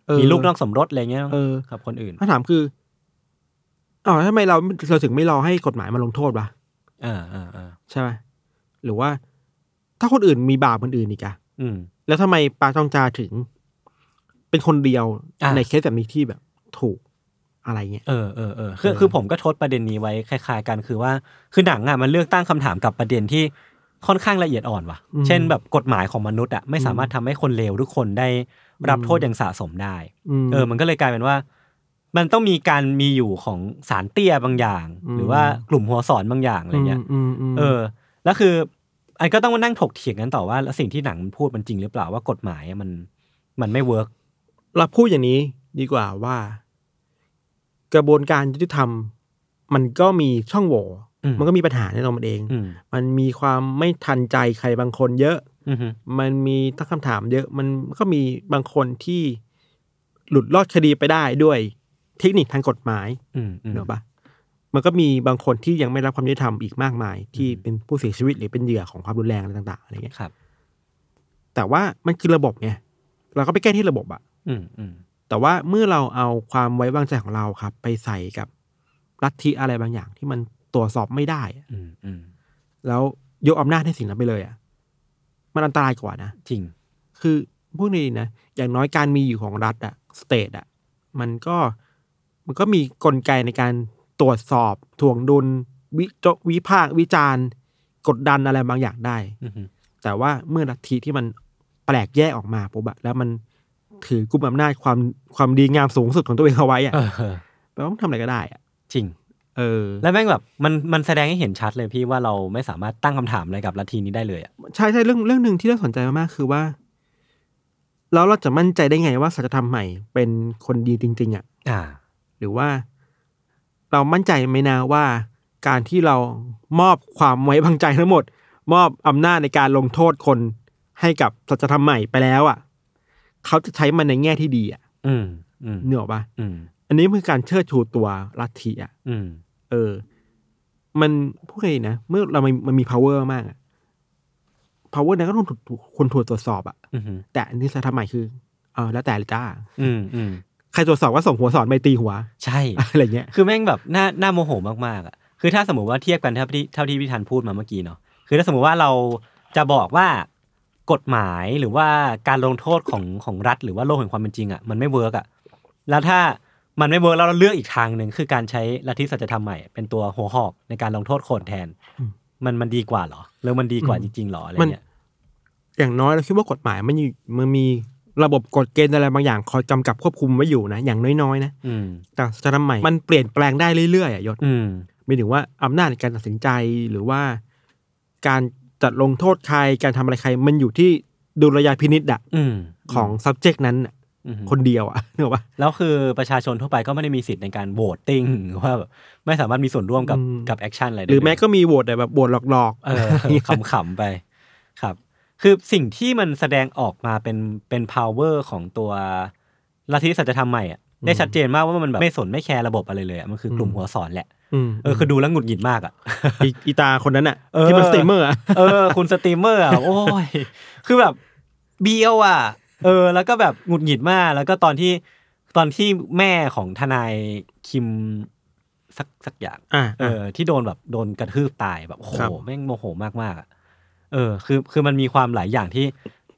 เออมีลูกนอกสมรสอะไรเงี้ยเออกับคนอื่นถ้าถามคืออ๋อทำไมเราเราถึงไม่รอให้กฎหมายมาลงโทษวะเออเออเออใช่ไหมหรือว่า ถ้าคนอื่นมีบาปคนอื่นอีกอะอืม แล้วทำไมปาจองจาถึง เป็นคนเดียวอะ ในเคสแบบนี้ที่แบบถูกอะไรเงี้ย เออเออเออคือเออ คือผมก็ทดประเด็นนี้ไว้คล้ายๆกันคือว่า คือหนังอะมันเลือกตั้งคำถามกับประเด็นที่ค่อนข้างละเอียดอ่อนว่ะ เช่นแบบกฎหมายของมนุษย์อะไม่สามารถทำให้คนเลวทุกคนได้รับโทษอย่างสะสมได้ ม เออ มันก็เลยกลายเป็นว่า มันต้องมีการมีอยู่ของศาลเตี้ยบางอย่าง อืม หรือว่ากลุ่มหัวศรบางอย่างอะไรเงี้ย มมม เออ แล้วคือ ไอ้ก็ต้องมานั่งถกเถียงกันต่อว่าแล้วสิ่งที่หนังมันพูดมันจริงหรือเปล่าว่ากฎหมายอะมันมันไม่ work เราพูดอย่างนี้ดีกว่าว่า กระบวนการยุติธรรม มันก็มีช่องโหว่มันก็มีปัญหาในตัวมันเองอืมมันมีความไม่ทันใจใครบางคนเยอะอืมฮึมันมีตั้งคำถามเยอะ มันก็มีบางคนที่หลุดรอดคดีไปได้ด้วย เทคนิคทางกฎหมายอืมอืมเนกอะปะ มันก็มีบางคนที่ยังไม่รับความยุติธรรมอีกมากมาย ที่เป็นผู้เสียชีวิตหรือเป็นเหยื่อของความรุนแรงอะไรต่าง ๆอะไรเงี้ยครับ แต่ว่ามันคือระบบไงเราก็ไปแก้ที่ระบบอะอืมอืมแต่ว่าเมื่อเราเอาความไว้วางใจของเราครับ ไปใส่กับลัทธิอะไรบางอย่างที่มันตรวจสอบไม่ได้อะอืมอืมแล้วยกอำนาจให้สิ่งนั้นไปเลยอะมันอันตรายกว่านะจริง คือพวกนี้นะอย่างน้อยการมีอยู่ของรัฐอะสเตทอะมันก็มันก็มีกลไกในการ ตรวจสอบถ่วงดุล วิจวิพากษ์วิจารณ์ กดดันอะไรบางอย่างได้อืมฮึแต่ว่าเมื่อลัทธิที่มันแปลกแยกออกมาปุ๊บอะแล้วมันถือกุมอำนาจความความดีงามสูงสุดของตัวเองเอาไว้อะเออเออแปลว่ามันทำอะไรก็ได้อะจริง เออ แล้วแม่งแบบมันมันแสดงให้เห็นชัดเลยพี่ว่าเราไม่สามารถตั้งคำถามอะไรกับลัทธินี้ได้เลยอะใช่ใช่เรื่องเรื่องหนึ่งที่น่าสนใจมากๆคือว่า แล้วเราจะมั่นใจได้ไงว่าสัจธรรมใหม่เป็นคนดีจริง ๆอะอ่า หรือว่า เรามั่นใจไหมนะว่า การที่เรามอบความไว้วางใจทั้งหมด มอบอำนาจในการลงโทษคนให้กับสัจธรรมใหม่ไปแล้วอะเขาจะใช้มันในแง่ที่ดีอะอืมอืมเหนืออกปะอืมอันนี้คือการเชิดชูตัวลัทธิอะอืมเออ มันพูดไงดีนะเมื่อเรามันมันมี power มากอะ power นั้นก็ต้องถูกถูกคนถูกตรวจสอบอะอืมฮึแต่อันนี้สัจธรรมใหม่คือเออแล้วแต่เลยจ้าอืมอืมใครตรวจสอบว่าส่งหัวสอนไม่ตีหัว ใช่อะไรเงี้ยคือแม่งแบบน่าน่าโมโหมากๆอะคือถ้าสมมติว่าเทียบกันเท่าที่เท่าที่พี่ธันพูดมาเมื่อกี้เนาะคือถ้าสมมติว่าเราจะบอกว่ากฎหมายหรือว่าการลงโทษของของรัฐ หรือว่าโลกแห่งความเป็นจริงอะมันไม่ work อะแล้วถ้ามันไม่ work แล้วเราเลือกอีกทางหนึ่งคือการใช้ลัทธิสัจธรรมใหม่ เป็นตัวหัวหอกในการลงโทษคนแทนอืมมันมันดีกว่าเหรอหรือมันดีกว่าจริงๆเหรออะไรมันเงี้ยอย่างน้อยเราคิดว่ากฎหมายมันอยู่มันมี ระบบกฎเกณฑ์อะไรบางอย่างคอยกำกับควบคุมไว้อยู่นะ อย่างน้อยๆนะอืมแต่สัจธรรมใหม่มันเปลี่ยนแปลงได้เรื่อยๆอะยศอืมหมายถึงว่าอำนาจในการตัดสินใจหรือว่า การจัดลงโทษใครการทำอะไรใคร มันอยู่ที่ดุลยพินิจอะอืมของ subject นั้นน่ะอืมคนเดียวอะนึกออกปะแล้วคือประชาชนทั่วไปก็ไม่ได้มีสิทธิ์ในการ voting หรือว่าแบบไม่สามารถมีส่วนร่วมกับอืมกับ action อะไรได้หรือแม้เลยก็มีโหวตแต่แบบโหวตหลอกๆเออขำๆไป ครับคือสิ่งที่มันแสดงออกมาเป็นเป็น power ของตัวลัทธิสัจธรรมใหม่อะได้ชัดเจนมากว่ามันแบบไม่สนไม่ care ระบบอะไรเลยอะมันคือกลุ่มหัวศรแหละอืมเออคือดูแล้วหงุดหงิดมากอะอีอีตาคนนั้นอะเออที่มันสตรีมเมอร์อะเออคุณสตรีมเมอร์อะโอ้ยคือแบบเบียวอะ เออ แล้วก็แบบหงุดหงิดมาก แล้วก็ตอนที่ตอนที่แม่ของทนายคิมสักสักอย่างอ่าเออ ที่โดนแบบโดนกระทืบตายแบบโอ้โหครับแม่งโมโหมากมากๆอะ เออคือคือมันมีความหลายอย่างที่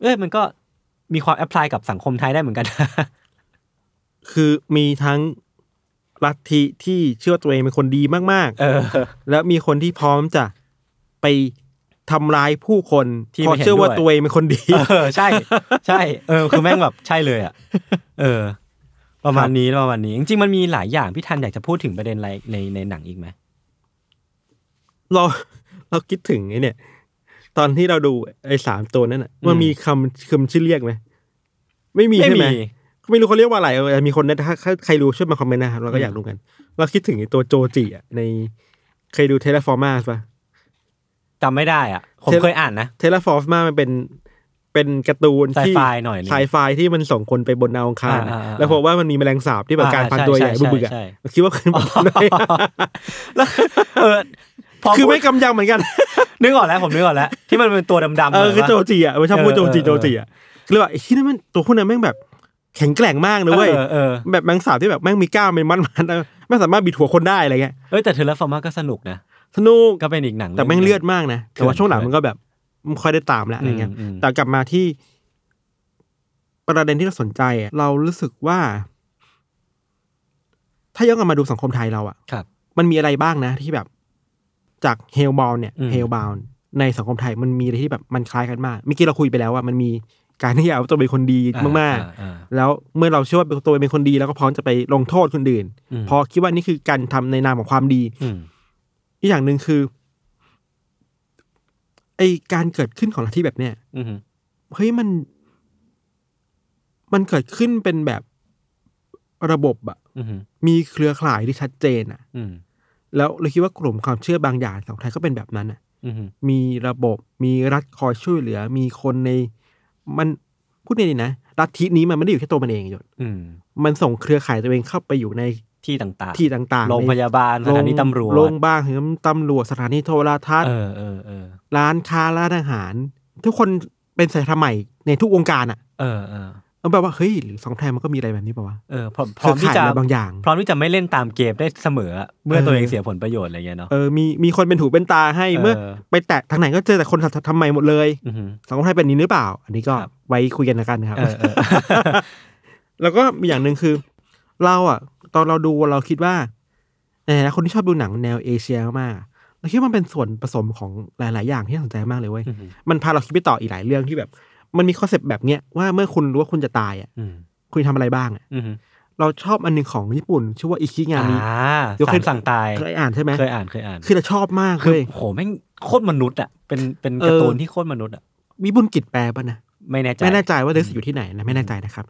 เอ้ยมันก็มีความ apply กับสังคมไทยได้เหมือนกัน คือมีทั้งลัทธิที่เชื่อว่าตัวเองเป็นคนดีมากเออๆแล้วมีคนที่พร้อมจะไปทำร้ายผู้คนที่เพราะไม่เห็นเชื่อว่าด้วยตัวเองเป็นคนดี เออใช่ ใช่ เออ คือแม่งแบบใช่เลยอะ เออ ประมาณนี้ประมาณนี้ จริงๆมันมีหลายอย่างพี่ทันอยากจะพูดถึงประเด็นอะไรในในหนังอีกไหม เราเราคิดถึงไอ้เนี่ย ตอนที่เราดูไอ้สามตัวนั่นอะมันมีคำคำชื่อเรียกไหมไม่มีใช่ไหมไม่รู้เขาเรียกว่าอะไรเออมีคนนะถ้าถ้าใครรู้ช่วยมาคอมเมนต์นะครับเราก็อยากรู้กัน เราคิดถึงไอ้ตัวโจจิอะในเคยดูเทเลฟอร์มาป่ะจำไม่ได้อะ ผมเทปเคยอ่านนะเทเลฟอร์มามันเป็นเป็นการ์ตูนที่ไซไฟหน่อยนึงไซไฟที่มันส่งคนไปบนดาวอังคารอะอ่าอ่าอ่าแล้วพบว่ามันมีแมลงสาบที่แบบอ่าการพันใช่ตัวใหญ่ใช่บึกๆอะใช่คิดว่าคือมันด้วยแล้วเออพอคือพูดไม่กำยังเหมือนกัน นึกออกแล้วผมนึกออกแล้ว ที่มันเป็นตัวดำๆเออหน่ยคือวะโจจิอะมันชอบพูดเออโจจิเออโจจิอะคือว่าไอ้ที่นั่นมันตัวพวกนั้นแม่งแบบ แข็งแกร่งมากนะเว้ยเออเออแบบแมงสาบที่แบบแม่งมีกล้ามเป็นมัดมันๆมันสามารถบิดหัวคนได้อะไรเงี้ยเอ้ยแต่ Terra Formars ก็สนุกนะสนุกก็เป็นอีกหนังแต่แม่งรื่เลือดมากนะแต่ว่าเถื่อนช่วงหลังมันก็แบบไม่ค่อยได้ตามแล้วอะไรเงี้ยอืมอืมแต่กลับมาที่ ประเด็นที่เราสนใจอะเรารู้สึกว่า ถ้าย้อนกลับมาดูสังคมไทยเราอะครับมันมีอะไรบ้างนะที่แบบ จาก Hellbound เนี่ยอืม Hellboundในสังคมไทยมันมีอะไรที่แบบมันคล้ายกันมากเมื่อกี้เราคุยไปแล้วว่ามันมีการที่เอาตัวเป็นคนดีมากอ่อ่ๆแล้วเมื่อเราเชื่อว่าตัวเองเป็นคนดีแล้วก็พร้อมจะไปลงโทษคนอื่นอืมเพอคิดว่านี่คือการทำในนามของความดีอืมอีกอย่างหนึ่งคือไอการเกิดขึ้นของลัทธิแบบเนี้ยอืมเฮ้ยมัน มันเกิดขึ้นเป็นแบบระบบอะอืมมีเครือข่ายที่ชัดเจนอะอืม แล้วเราคิดว่ากลุ่มความเชื่อบางอย่างของไทยก็เป็นแบบนั้นอะอืมมีระบบมีรัฐคอยช่วยเหลือ มีคนใน มันพูดในนี้นะลัทธินี้มันไม่ได้อยู่แค่ตัวมันเองหยศอืมมันส่งเครือข่ายตัวเองเข้าไปอยู่ในที่ต่างๆ ที่ต่างๆโรงพยาบาลสถานีตำรวจโรงพยาบาลถึงตำรวจสถานีโทรทัศน์เออเออเออร้านค้าร้านอาหาร ทุกคนเป็นสายทำใหม่ในทุกวงการอะ เออเออ แล้วแบบว่าเฮ้ยหรือสองไทยมันก็มีอะไรแบบนี้ป่าวะเออพร้อมพร้อมที่เคจะข่ายอะไรบางอย่าง พร้อมที่จะไม่เล่นตามเกมได้เสมออะเมื่อเออตัวเองเสียผลประโยชน์อะไรเงี้ยเนาะเออมีมีคนเป็นหูเป็นตาให้เออเมื่อ ไปแตะทางไหนก็เจอแต่คนธรรมใหม่หมดเลยอืมสังคมไทยเป็นนี้หรือเปล่า อันนี้ก็ครับไว้คุยกันนะกันนะครับเออเออแล้วก็มีอย่างหนึ่งคือ เราอะ ตอนเราดูเราคิดว่าในฐานะคนที่ชอบดูหนังแนวเอเชียมากๆเราคิดว่ามันเป็นส่วนผสมของหลาย ๆ อย่างที่น่าสนใจมากเลยเว้ยอืมมันพาเราคิดไปต่ออีกหลายเรื่องที่แบบ มันมี concept แบบเนี้ยว่าเมื่อคุณรู้ว่าคุณจะตายอะอืมคุณทำอะไรบ้างอะอืมเราชอบอันหนึ่งของญี่ปุ่น ชื่อว่าอิคิงาอ่ามิเดี๋ยวเคสายรสั่งตายเคยอ่านใช่ไหมเคยอ่านเคยอ่าน คือเราชอบมากคือเลยโหแม่งโคตรมนุษย์อะเป็นเป็นเออการ์ตูนที่โคตรมนุษย์อะวิบุญกิจแปลป่ะนะไม่แน่ใจไม่แน่ใจว่าเดสอยู่ที่ไหนนะไม่แน่ใจนะครับ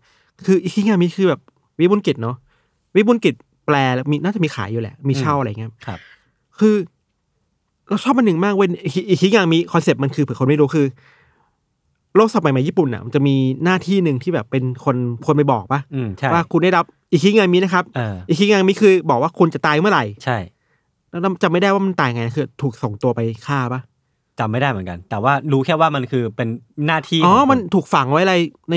คืออิคิงามิคือแบบวิบุญกิจเนาะวิบุญกิจแปลแล้วมีน่าจะมีขายอยู่แหละ มีเช่าอะไรเงี้ยครับ คือ เราชอบมันหนึ่งมากเว้ยอิคิอิคิงามิคอนเซปต์มันคือเผื่อคนไม่รู้คือ โลกสมัยใหม่ญี่ปุ่นอะมันจะมีหน้าที่หนึ่งที่แบบเป็นคนคนไปบอกปะอืมใช่ว่าคุณได้รับอิคิงามินะครับเอออิคิงามิคือบอกว่าคุณจะตายเมื่อไหร่ ใช่แล้วจำไม่ได้ว่ามันตายไงคือ ถูกส่งตัวไปฆ่าปะจำไม่ได้เหมือนกัน แต่ว่ารู้แค่ว่ามันคือเป็นหน้าที่อ๋อของคมันถูกฝังไว้อะไรใน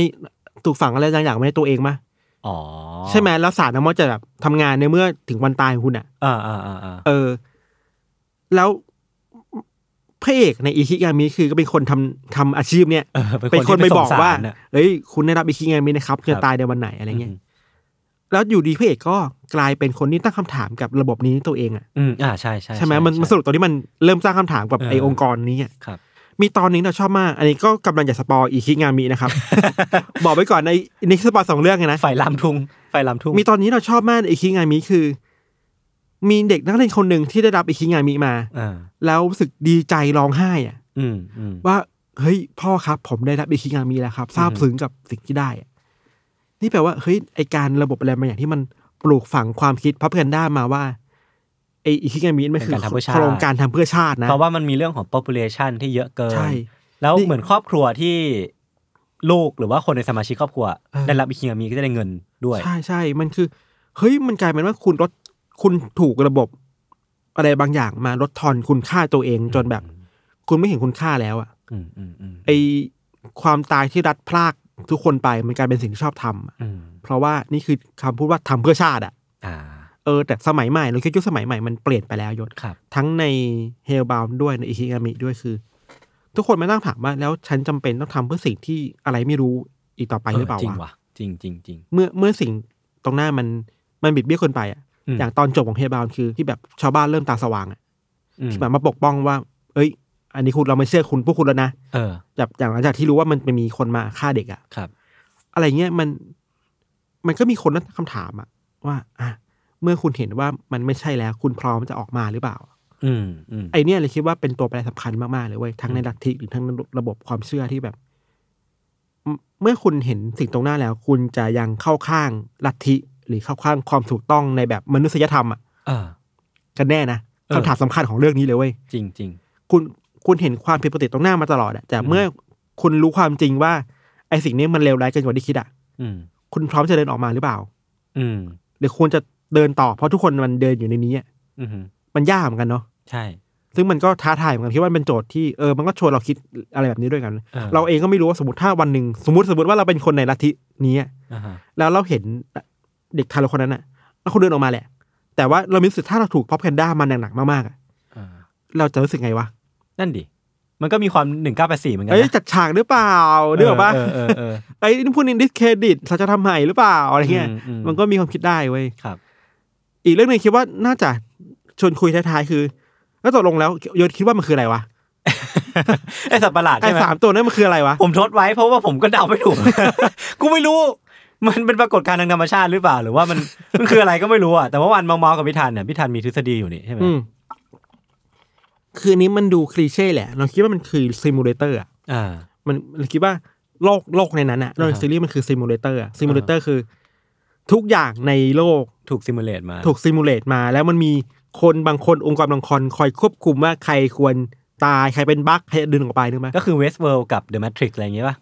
ถูกฝังอะไรบางอย่างไว้ในตัวเองมะอ๋อใช่ไหมแล้วสารน้ำมันจะแบบทำงานในเมื่อถึงวันตายของคุณอะ อ่าอ่าอ่าอ่าเออ แล้ว พระเอกในอิคิงามิคือก็เป็นคนทำทำอาชีพเนี่ยเออเป็นคนไปบอกว่าที่ไปส่งสรน่ะเอ้ยคุณได้รับอิคิงามินะครับครับจะตายในวันไหนอะไรเงี้ยอืมแล้วอยู่ดีพระเอกก็กลายเป็นคนที่ตั้งคำถามกับระบบนี้ตัวเองอะอืมอ่าใช่ใช่ใช่ไหมมันมันสรุปตอนที่มันเริ่มสร้างคำถามกับเออไอองค์กรนี้อะครับ มีตอนนี้เราชอบมาก อันนี้ก็กำลังจะ spoil อิคิงามินะครับ บอกไว้ก่อนในใน spoil สองเรื่องไงนะไฟลามทุ่งไฟลามทุ่งมีตอนนี้เราชอบมากอิคิงามิคือ มีเด็กนักเรียนคนหนึ่งที่ได้รับอิคิงามิมาอ่าแล้วรู้สึกดีใจร้องไห้อะอืมอืมว่าเฮ้ยพ่อครับ ผมได้รับอิคิงามิแล้วครับซาบซึ้งกับสิ่งที่ได้อะนี่แปลว่าเฮ้ยไอการระบบอะไรบางอย่างที่มันปลูกฝังความคิดพับเพนด้ามาว่าไออิคิงามิมันคือโครงการทำเพื่อชาตินะเพราะว่ามันมีเรื่องของ population ที่เยอะเกินใช่แล้วนี่เหมือนครอบครัวที่ลูกหรือว่าคนในสมาชิกครอบครัวเออได้รับอิคิงามิก็จะได้เงินด้วย ใช่ใช่มันคือเฮ้ยมันกลายเป็นว่าคุณลด คุณถูกระบบ อะไรบางอย่างมาลดทอนคุณค่าตัวเองจนแบบ คุณไม่เห็นคุณค่าแล้วอะอืมอืมอืมไอความตายที่รัดพลากทุกคนไปมันกลายเป็นสิ่งที่ชอบทำอะอืมเพราะว่านี่คือคำพูดว่าทำเพื่อชาติอะอ่าเออแต่สมัยใหม่เราคิดยุคสมัยใหม่มันเปลี่ยนไปแล้วยศ ครับ ทั้งในเฮลบาวด้วยในอิคิงามิด้วยคือ ทุกคนมาตั้งถามว่าแล้วฉันจำเป็นต้องทำเพื่อสิ่งที่อะไรไม่รู้อีกต่อไปหรือเปล่าจริงวะว่ะจริงจริงจริงเมื่อเมื่อสิ่งตรงหน้ามันมันบิดเบี้ยวเคนไปอะอืม อย่างตอนจบของเฮลบาวคือที่แบบชาวบ้านเริ่มตาสว่างอะอืมที่แบบมาปกป้องว่า เอ้ย อันนี้คุณเราไม่เชื่อคุณพวกคุณแล้วนะเออแบบอย่างหลังจากที่รู้ว่ามันมีคนมาฆ่าเด็กอะครับ อะไรเงี้ยมัน มันก็มีคนตั้งคำถามอะว่า อะเมื่อคุณเห็นว่ามันไม่ใช่แล้ว คุณพร้อมจะออกมาหรือเปล่า อืมอืมไอเนี้ยเลยคิดว่าเป็นตัวแปรสำคัญมาก ๆ เลยเว้ยทั้งในลัทธิหรือทั้งในระบบความเชื่อที่แบบเมื่อเมื่อคุณเห็นสิ่งตรงหน้าแล้ว คุณจะยังเข้าข้างลัทธิ หรือเข้าข้างความถูกต้องในแบบมนุษยธรรมอะเออกันแน่นะเออคำถามสำคัญของเรื่องนี้เลยเว้ยจริงจริงคุณคุณเห็นความผิดปกติตรงหน้ามาตลอดอะแต่เมื่อคุณรู้ความจริงว่า ไอสิ่งนี้มันเลวร้ายเกินกว่าที่คิดอะอืมคุณพร้อมจะเดินออกมาหรือเปล่า อืมหรือควรจะเดินต่อเพราะทุกคนมันเดินอยู่ในนี้อะอืมมันยากเหมือนกันเนาะใช่ ซึ่งมันก็ท้าทายเหมือนกันที่ว่ามันเป็นโจทย์ที่เออมันก็ชวนเราคิดอะไรแบบนี้ด้วยกันเออเราเองก็ไม่รู้ว่าสมมติถ้าวันหนึ่งสมมติสมมติว่าเราเป็นคนในลัทธินี้อะอ่าฮะแล้วเราเห็น เด็กทารกคนนั้นอะแล้วคนเดินออกมาแหละ แต่ว่าเรามีรู้สึกถ้าเราถูก propaganda มันหนักๆมากๆอะอ่าเราจะรู้สึกไงวะนั่นดิ มันก็มีความหนึ่งเก้าแปดสี่เหมือนกันนะเอ้ยจัดฉากหรือเปล่าเรื่องปะเออเออเออ ไอ้นี่พูดใน discredit สัจธรรมใหม่หรือเปล่าอะไรเงี้ยอืมอืม มันก็มีความคิดได้เว้ย ครับ อีกเรื่องหนึ่งคิดว่าน่าจะชวนคุยท้ายๆคือ แล้วตกลงแล้วโยนคิดว่ามันคืออะไรวะไอสัตว์ประหลาดไอ้ใช่ไหมสามตัวนั้นมันคืออะไรวะผมทดไว้เพราะว่าผมก็เดาไม่ถูก กูไม่รู้ มันเป็นปรากฏการณ์ทางธรรมชาติหรือเปล่า หรือว่ามันมันคืออะไรก็ไม่รู้อะแต่ว่าวันมองมอกับพิธันเนี่ยพิธันมีทฤษฎีอยู่นี่ใช่ไหมอืมคืออันนี้มันดูคลีเช่แหละ เราคิดว่ามันคือซิมูเลเตอร์อะอ่ามันเราคิดว่าโลกโลกในนั้นอะโลกในอ่าฮะซีรีส์มันคือซิมูเลเตอร์อะซิมูเลเตอร์คือ ทุกอย่างในโลกถูก simulate มา ถูก simulate มา แล้วมันมีคนบางคนองค์กรบางคนคอยควบคุมว่าใครควรตายใครเป็น bug ใครดึงออกไปนึกไหมก็คือ Westworld กับ The Matrix อะไรอย่างเงี้ยป่ะ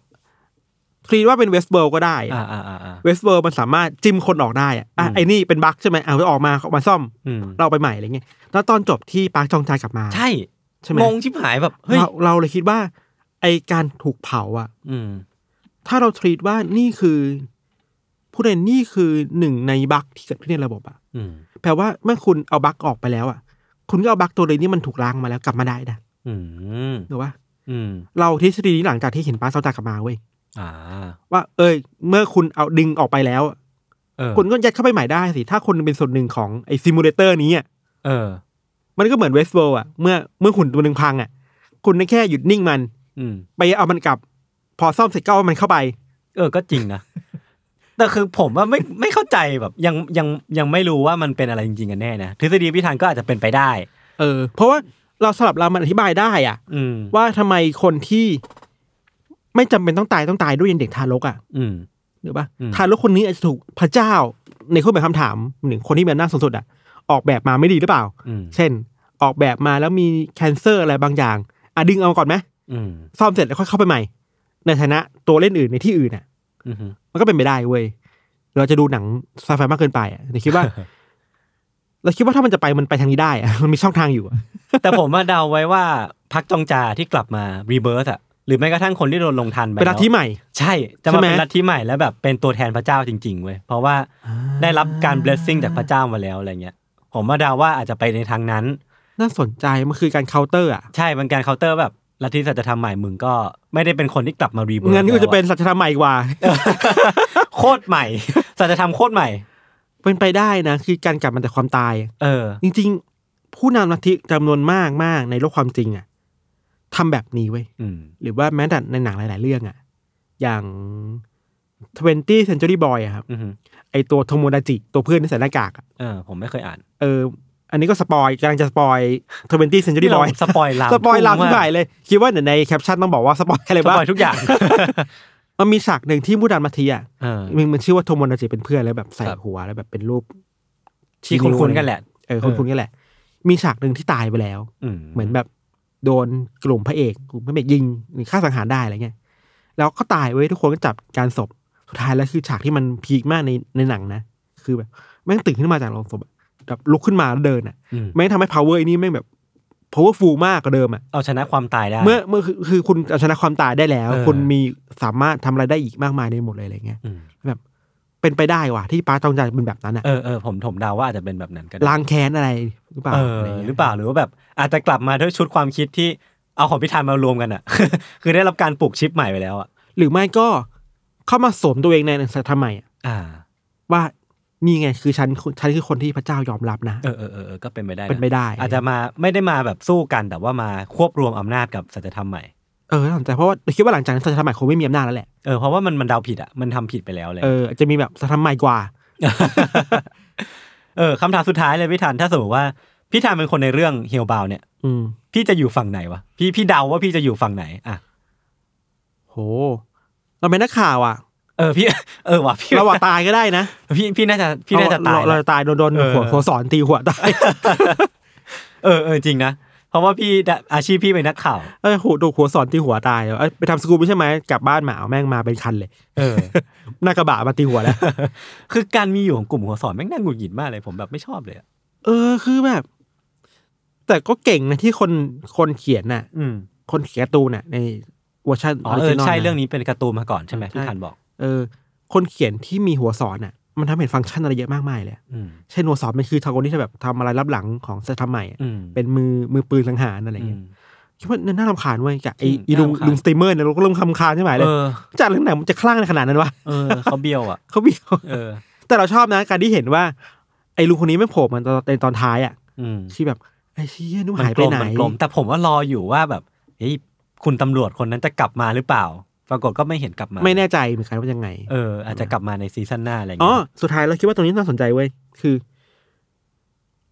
คิดว่าเป็น Westworld ก็ได้อ่าอ่าอ่าอ่า Westworld มันสามารถจิ้มคนออกได้อะอะอืมไอ้นี่เป็น bug ใช่ไหมเอาออกมาเอามาซ่อมอืมเราไปใหม่อะไรเงี้ยแล้วตอนจบที่ปาร์คจองจากลับมา ใช่ใช่ไหมงงชิบหายแบบเฮ้ยเราเราเลยคิดว่า ไอการถูกเผาอะอืม ถ้าเรา treat ว่านี่คือ ผู้ใดนี่คือหนึ่งใน bug ที่เกิดขึ้นในระบบอะอืมแปลว่าเมื่อคุณเอา bug ออกไปแล้วอะคุณก็เอา bug ตัวเลยนี่มันถูกล้างมาแล้วกลับมาได้นะอืมหรือว่าอืมเราทฤษฎีนี้หลังจากที่เห็นปาร์คจองจากลับมาเว้ยอ่า ว่า เอ้ย เมื่อคุณเอาดึงออกไปแล้วเออคุณก็ยัดเข้าไปใหม่ได้สิ ถ้าคุณเป็นส่วนหนึ่งของไอ้ simulator นี้อะเออมันก็เหมือน Westworld อะเมื่อเมื่อหุ่นตัวหนึ่งพังอะคุณแค่หยุดนิ่งมัน อืมไปเอามันกลับ พอซ่อมเสร็จก็เอามันเข้าไป เออ ก็จริงนะ แต่คือผมว่าไม่ไม่เข้าใจแบบยังยังยังไม่รู้ว่ามันเป็นอะไรจริงๆกันแน่นะทฤษฎีพิธันก็อาจจะเป็นไปได้ เออ เพราะว่าเราสลับเรามันอธิบายได้อะอืมว่าทำไมคนที่ ไม่จำเป็นต้องตายต้องตายด้วยยังเด็กทารกอะอืมหรือปะอืมทารกคนนี้อาจจะถูกพระเจ้าในข้อแบบคำถามหนึ่งคนที่มีอำนาจสูงสุดอะออกแบบมาไม่ดีหรือเปล่าอืมเช่น ออกแบบมาแล้วมี cancer อะไรบางอย่างอะดึงเอาก่อนไหมอืมซ่อมเสร็จแล้วค่อยเข้าไปใหม่ ในฐานะตัวเล่นอื่นในที่อื่นอะอืมมันก็เป็นไปได้เว้ยเราจะดูหนังไซไฟมากเกินไปอะแต่คิดว่าเราคิดว่าถ้ามันจะไปมันไปทางนี้ได้อะมันมีช่องทางอยู่อะแต่ผมมาเดาไว้ว่าปาร์คจองจาที่กลับมา rebirth อะห รือแม้กระทั่งคนที่โดนลงทัณฑ์ไปเป็นลัทธิแล้วใหม่ ใช่จะใช่มาไหมเป็นลัทธิใหม่แล้วแบบเป็นตัวแทนพระเจ้าจริงๆเว้ยเพราะว่าได้รับการ blessing จากพระเจ้ามาแล้วอะไรเงี้ย ผมมาเดาว่าอาจจะไปในทางนั้น น่าสนใจมันคือการเคาน์เตอร์อะใช่เป็นการเคาน์เตอร์แบบลัทธิสัจธรรมใหม่มึงก็ไม่ได้เป็นคนที่กลับมา rebirth งั้นก็จะเป็นสัจธรรมใหม่กว่าโคตรใหม่สัจธรรมโคตรใหม่ เป็นไปได้นะ คือการกลับมาจากความตาย เออ จริง ๆ ผู้นำลัทธิจำนวนมากมากในโลกความจริงอะ ทำแบบนี้เว้ยอืมหรือว่าแม้แต่ในหนังหลาย ๆ เรื่องอะอย่าง20 Century Boy อะครับอือฮึไอตัวโทโมดาจิ ตัวเพื่อนที่ใส่หน้ากากอะเออผมไม่เคยอ่าน เออ อันนี้ก็สปอยกำลังจะสปอย20 Century นี่เรา Boy สปอยลามสปอยลามพุ่ที่งมกผ่ายเลย คิดว่าเดี๋ยวในแคปชั่นต้องบอกว่าสปอยอะไรสบ้างปอยทุกอย่าง มันมีฉากหนึ่งที่มูดานมาทีอะเออมันมันชื่อว่าโทโมนาจิเป็นเพื่อนแล้วแบบใส่ครับหัวแล้วแบบเป็นรูป ที่คุ้นๆกันแหละเออคุ้นๆกันแหละ มีฉากหนึ่งที่ตายไปแล้วอืมเหมือนแบบ โดนกลุ่มพระเอกกลุ่มพระเอกยิงหรือฆ่าสังหารได้อะไรเงี้ยแล้วก็ตายเว้ยทุกคนก็จับการศพสุดท้ายแล้วคือฉากที่มันพีคมากในในหนังนะ คือแบบแม่งตื่นขึ้นมาจากโรงศพอะแบบลุกขึ้นมาแล้วเดินอะอืมแม่งทำให้ power ไอ้นี่แม่งแบบ powerful มากกว่าเดิมอะเอาชนะความตายได้ เมื่อเมื่อคือคือคุณเอาชนะความตายได้แล้วเออคุณมีสามารถทำอะไรได้อีกมากมายในหมดเลยอะไรเงี้ยอืมแบบ เป็นไปได้ว่ะที่ป้าจองใจเป็นแบบนั้นอะเออเออผมผมเดาว่าอาจจะเป็นแบบนั้นก็ได้ล้างแค้นอะไรหรือเปล่าเอออะไรงี้ยหรือเปล่าหรือว่าแบบ อาจจะกลับมาด้วยชุดความคิดที่เอาของพิธานมารวมกันอะ คือได้รับการปลูกชิปใหม่ไปแล้วอะหรือไม่ก็เข้ามาสวมตัวเองในสัตธรรมใหม่อะอ่า ว่านี่ไงคือฉันฉันคือคนที่พระเจ้ายอมรับนะเออเออเออเออก็เป็นไปได้ะเป็นไปได้ อาจจะมาไม่ได้มาแบบสู้กันแต่ว่ามาควบรวมอำนาจกับสัจธรรมใหม่ เออน่าสนใจเพราะว่าคิดว่าหลังจากนั้นสัตธรรมใหม่คงไม่มีอำนาจแล้วแหละเออเพราะว่ามันมันเดาผิดอะมันทำผิดไปแล้วเลยเอออาจจะมีแบบสัตธรรมใหม่กว่า เออคำถามสุดท้ายเลยพี่ธันถ้าสมมติว่าพี่ธันเป็นคนในเรื่องเฮลบาวเนี่ย อืม พี่จะอยู่ฝั่งไหนวะพี่พี่เดาว่าพี่จะอยู่ฝั่งไหนอะโห เราเป็นนักข่าวอะเออพี่เออว่ะพี่เราว่าตายก็ได้นะพี่พี่น่าจะพี่น่าจะตายเรเรานะตายโดนโดนเออหัวหัวสอนตีหัวตายเออเออจริงนะ เพราะว่าพี่อาชีพพี่เป็นนักข่าวเออหัวโดนหัวสอนตีหัวตายเอ้ยไปทำสกู๊ปไม่ใช่ไหมกลับบ้านมาเอาแม่งมาเป็นคันเลย เออหน้ากระบะมาตีหัวแล้ว คือการมีอยู่ของกลุ่มหัวสอนแม่งน่าหงุดหงิดมากเลยผมแบบไม่ชอบเลยอะเออคือแบบ แต่ก็เก่งนะที่คนคนเขียนน่ะ อืม คนเขียนการ์ตูนน่ะ ในเวอร์ชันอ๋อเออ original ใช่นะเรื่องนี้เป็นการ์ตูนมาก่อนใช่ไหมใช่พี่ธันบอก เออ คนเขียนที่มีหัวสอนน่ะ มันทำให้เห็นฟังก์ชันอะไรเยอะมากมายเลยอืมเช่นหัวสอนมันคือทางคนที่แบบทำอะไรรับหลังของสัตธรรมใหม่อะอืมเป็นมือมือปืนสังหารอะไรอืเงี้ยมคิดว่าน่ารำคาญเว้ยกับไอ้จริงอีลุงน่ารำคาญลุงสตรีมเมอร์เนี่ยเราก็เริ่มคำคาญใช่ไหมเลเอยอจากเรื่องไหนมันจะคลั่งในขนาดนั้นวะเออเขาเบี้ยวอะเขาเบี้ยวเออแต่เราชอบนะการที่เห็นว่า ไอ้ลุงคนนี้ไม่โผล่มันตอนในตอนท้ายอะอืมที่แบบไอ้เชี่ยนุ่มมันหายกไปลมไหนมันกลมแต่ผมว่ารออยู่ว่าแบบเฮ้ยคุณตำรวจคนนั้นจะกลับมาหรือเปล่า ปรากฏก็ไม่เห็นกลับมาไม่แน่ใจเหมือนกันว่ายังไง เอออาจจะกลับมาในซีซั่นหน้าอะไรอย่างอ๋อเงี้ยสุดท้ายเราคิดว่าตรงนี้น่าสนใจเว้ยคือ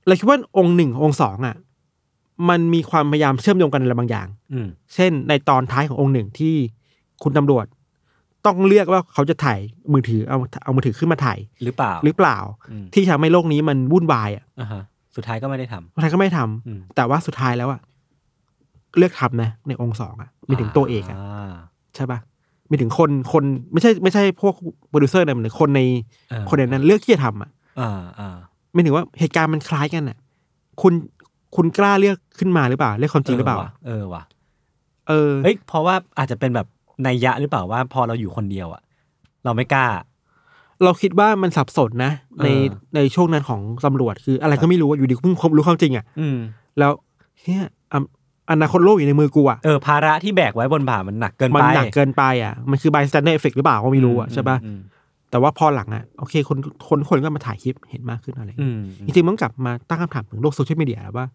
เราคิดว่าองก์หนึ่งองก์สองอะ มันมีความพยายามเชื่อมโยงกันอะไรบางอย่าง อืม เช่น ในตอนท้ายขององก์หนึ่งที่คุณตำรวจ ต้องเลือกว่าเขาจะถ่ายมือถือเอาเอามือถือขึ้นมาถ่ายหรือเปล่าหรือเปล่า อืมที่ทำให้โลกนี้มันวุ่นวายอะอ่าฮะสุดท้ายก็ไม่ได้ทำสุดท้ายก็ไม่ทำอืม แต่ว่าสุดท้ายแล้วอะเลือกทำนะในองก์สองอะมีถึงตัวเอกอะา ใช่ปะมีถึงคนคนไม่ใช่ไม่ใช่พวกโปรดิวเซอร์นะมันถึงคนในเออคนในนั้นเลือกที่จะทำอะอ่าอ่าไม่ถึงว่าเหตุการณ์มันคล้ายกันอะ คุณคุณกล้าเลือกขึ้นมาหรือเปล่าเลือกความจริงหรือเปล่าว่ะเออว่ะเออเฮ้ยเพราะว่าอาจจะเป็นแบบนัยยะหรือเปล่าว่าพอเราอยู่คนเดียวอะ เราไม่กล้า เราคิดว่ามันสับสนนะ ในเออในช่วงนั้นของตำรวจคืออะไรก็ไม่รู้อะอยู่ดีเพิ่งรู้ความจริงอะอืมแล้วเฮีย อะอนาคตโลกอยู่ในมือกูอะเออภาระที่แบกไว้บนบ่ามันหนักเกินมันไปหนักเกินไปอะมันคือ bystander effect หรือเปล่าก็ไม่รู้อะใช่ปะอืมแต่ว่าพอหลังอะโอเคคนคนคนก็มาถ่ายคลิปเห็นมากขึ้นอะไรอย่างอืเงี้ยมจริงๆมันต้องกลับมาตั้งคำถามถึงโลกโซเชียลมีเดียแล้วว่า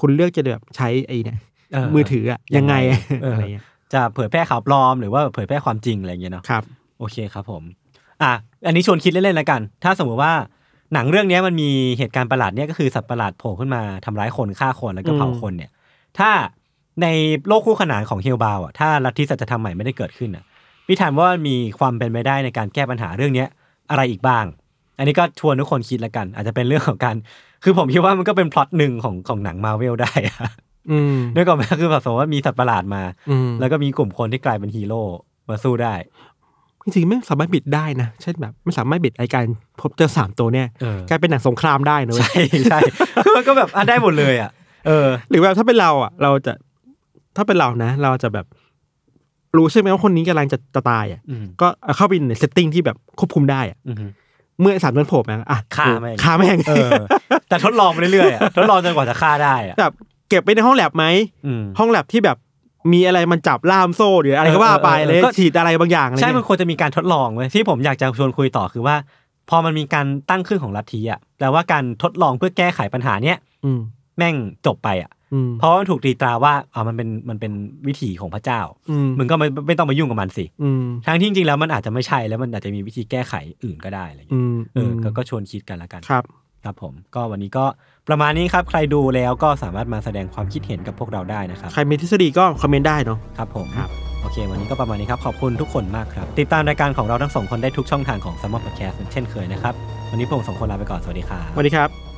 คุณเลือกจะแบบใช้ไอ้เนี่ยเออมือถืออะยังไงอะเออออะไรเงี้ยจะเผยแพร่ข่าวปลอมหรือว่าเผยแพร่ความจริงอะไรอย่างเงี้ยเนาะครับ โอเคครับผม อะอันนี้ชวนคิดเล่นๆแล้วกัน ถ้าสมมติว่าหนังเรื่องเนี้ยมันมีเหตุการณ์ประหลาดเนี้ยก็คือสัตว์ประหลาดโผล่ขึ้นมาทำร้ายคนฆ่าคนแล้วก็เผาอืมคนเนี่ย ถ้าในโลกคู่ขนานของเฮลบาวอะถ้าลัทธิสัจธรรมใหม่ไม่ได้เกิดขึ้นอะพี่ถามว่ามีความเป็นไปได้ในการแก้ปัญหาเรื่องเนี้ยอะไรอีกบ้าง อันนี้ก็ชวนทุกคนคิดแล้วกัน อาจจะเป็นเรื่องของการ คือผมคิดว่ามันก็เป็นพล็อตหนึ่งของของหนังมาเวลได้อะอืมนึกออกไหมคือแบบสมมติว่ามีสัตว์ประหลาดมาอืมแล้วก็มีกลุ่มคนที่กลายเป็นฮีโร่มาสู้ได้จริงๆไม่สามารถบิดได้นะเช่นแบบไม่สามารถบิดไอการพบเจอสามตัวเนี่ยเออกลายเป็นหนังสงครามได้นะเว้ยใช่ใช่คือมันก็แบบอะได้หมดเลยอะ เออ หรือแบบถ้าเป็นเราอะ เราจะถ้าเป็นเรานะ เราจะแบบ รู้ใช่ไหมว่าคนนี้กำลังจะจะตายอะอืมก็เอาเข้าไปใน setting ที่แบบควบคุมได้อะอือฮึเมื่อไอ้สามตัวโผล่มาอะฆ่าแม่งฆ่าแม่งเออแต่ทดลองไปเรื่อยๆอะทดลองจนกว่าจะฆ่าได้อะแบบเก็บไปในห้องแล็บไหมอืมห้องแล็บที่แบบมีอะไรมันจับล่ามโซ่หรืออะไรก็ว่าไปเออเออเลยก็ฉีดอะไรบางอย่างอะไรใช่มันเงี้ยควรจะมีการทดลองเว้ยที่ผมอยากจะชวนคุยต่อคือว่า พอมันมีการตั้งขึ้นของลัทธิอะแปลว่าการทดลองเพื่อแก้ไขปัญหาเนี้ยอืม แม่งจบไปอะอืมเพราะว่ามันถูกตีตราว่าอ่ามันเป็นมันเป็นวิถีของพระเจ้าอืมมึงก็ไม่ไม่ต้องมายุ่งกับมันสิอืมทั้งที่จริงๆแล้วมันอาจจะไม่ใช่แล้วมันอาจจะมีวิธีแก้ไขอื่นก็ได้อะไรอย่างอืเงี้ยมเออก็ก็ชวนคิดกันละกันครับครับผมก็วันนี้ก็ประมาณนี้ครับ ใครดูแล้วก็สามารถมาแสดงความคิดเห็นกับพวกเราได้นะครับ ใครมีทฤษฎีก็คอมเมนต์ได้เนาะครับผมครับโอเค วันนี้ก็ประมาณนี้ครับ ขอบคุณทุกคนมากครับ ติดตามรายการของเราทั้งสองคนได้ทุกช่องทางของ s ัมมอ r Podcast เช่นเคยนะครับ วันนี้พวกผมสองคนลาไปก่อน สวัสดีครับสวัสดีครับ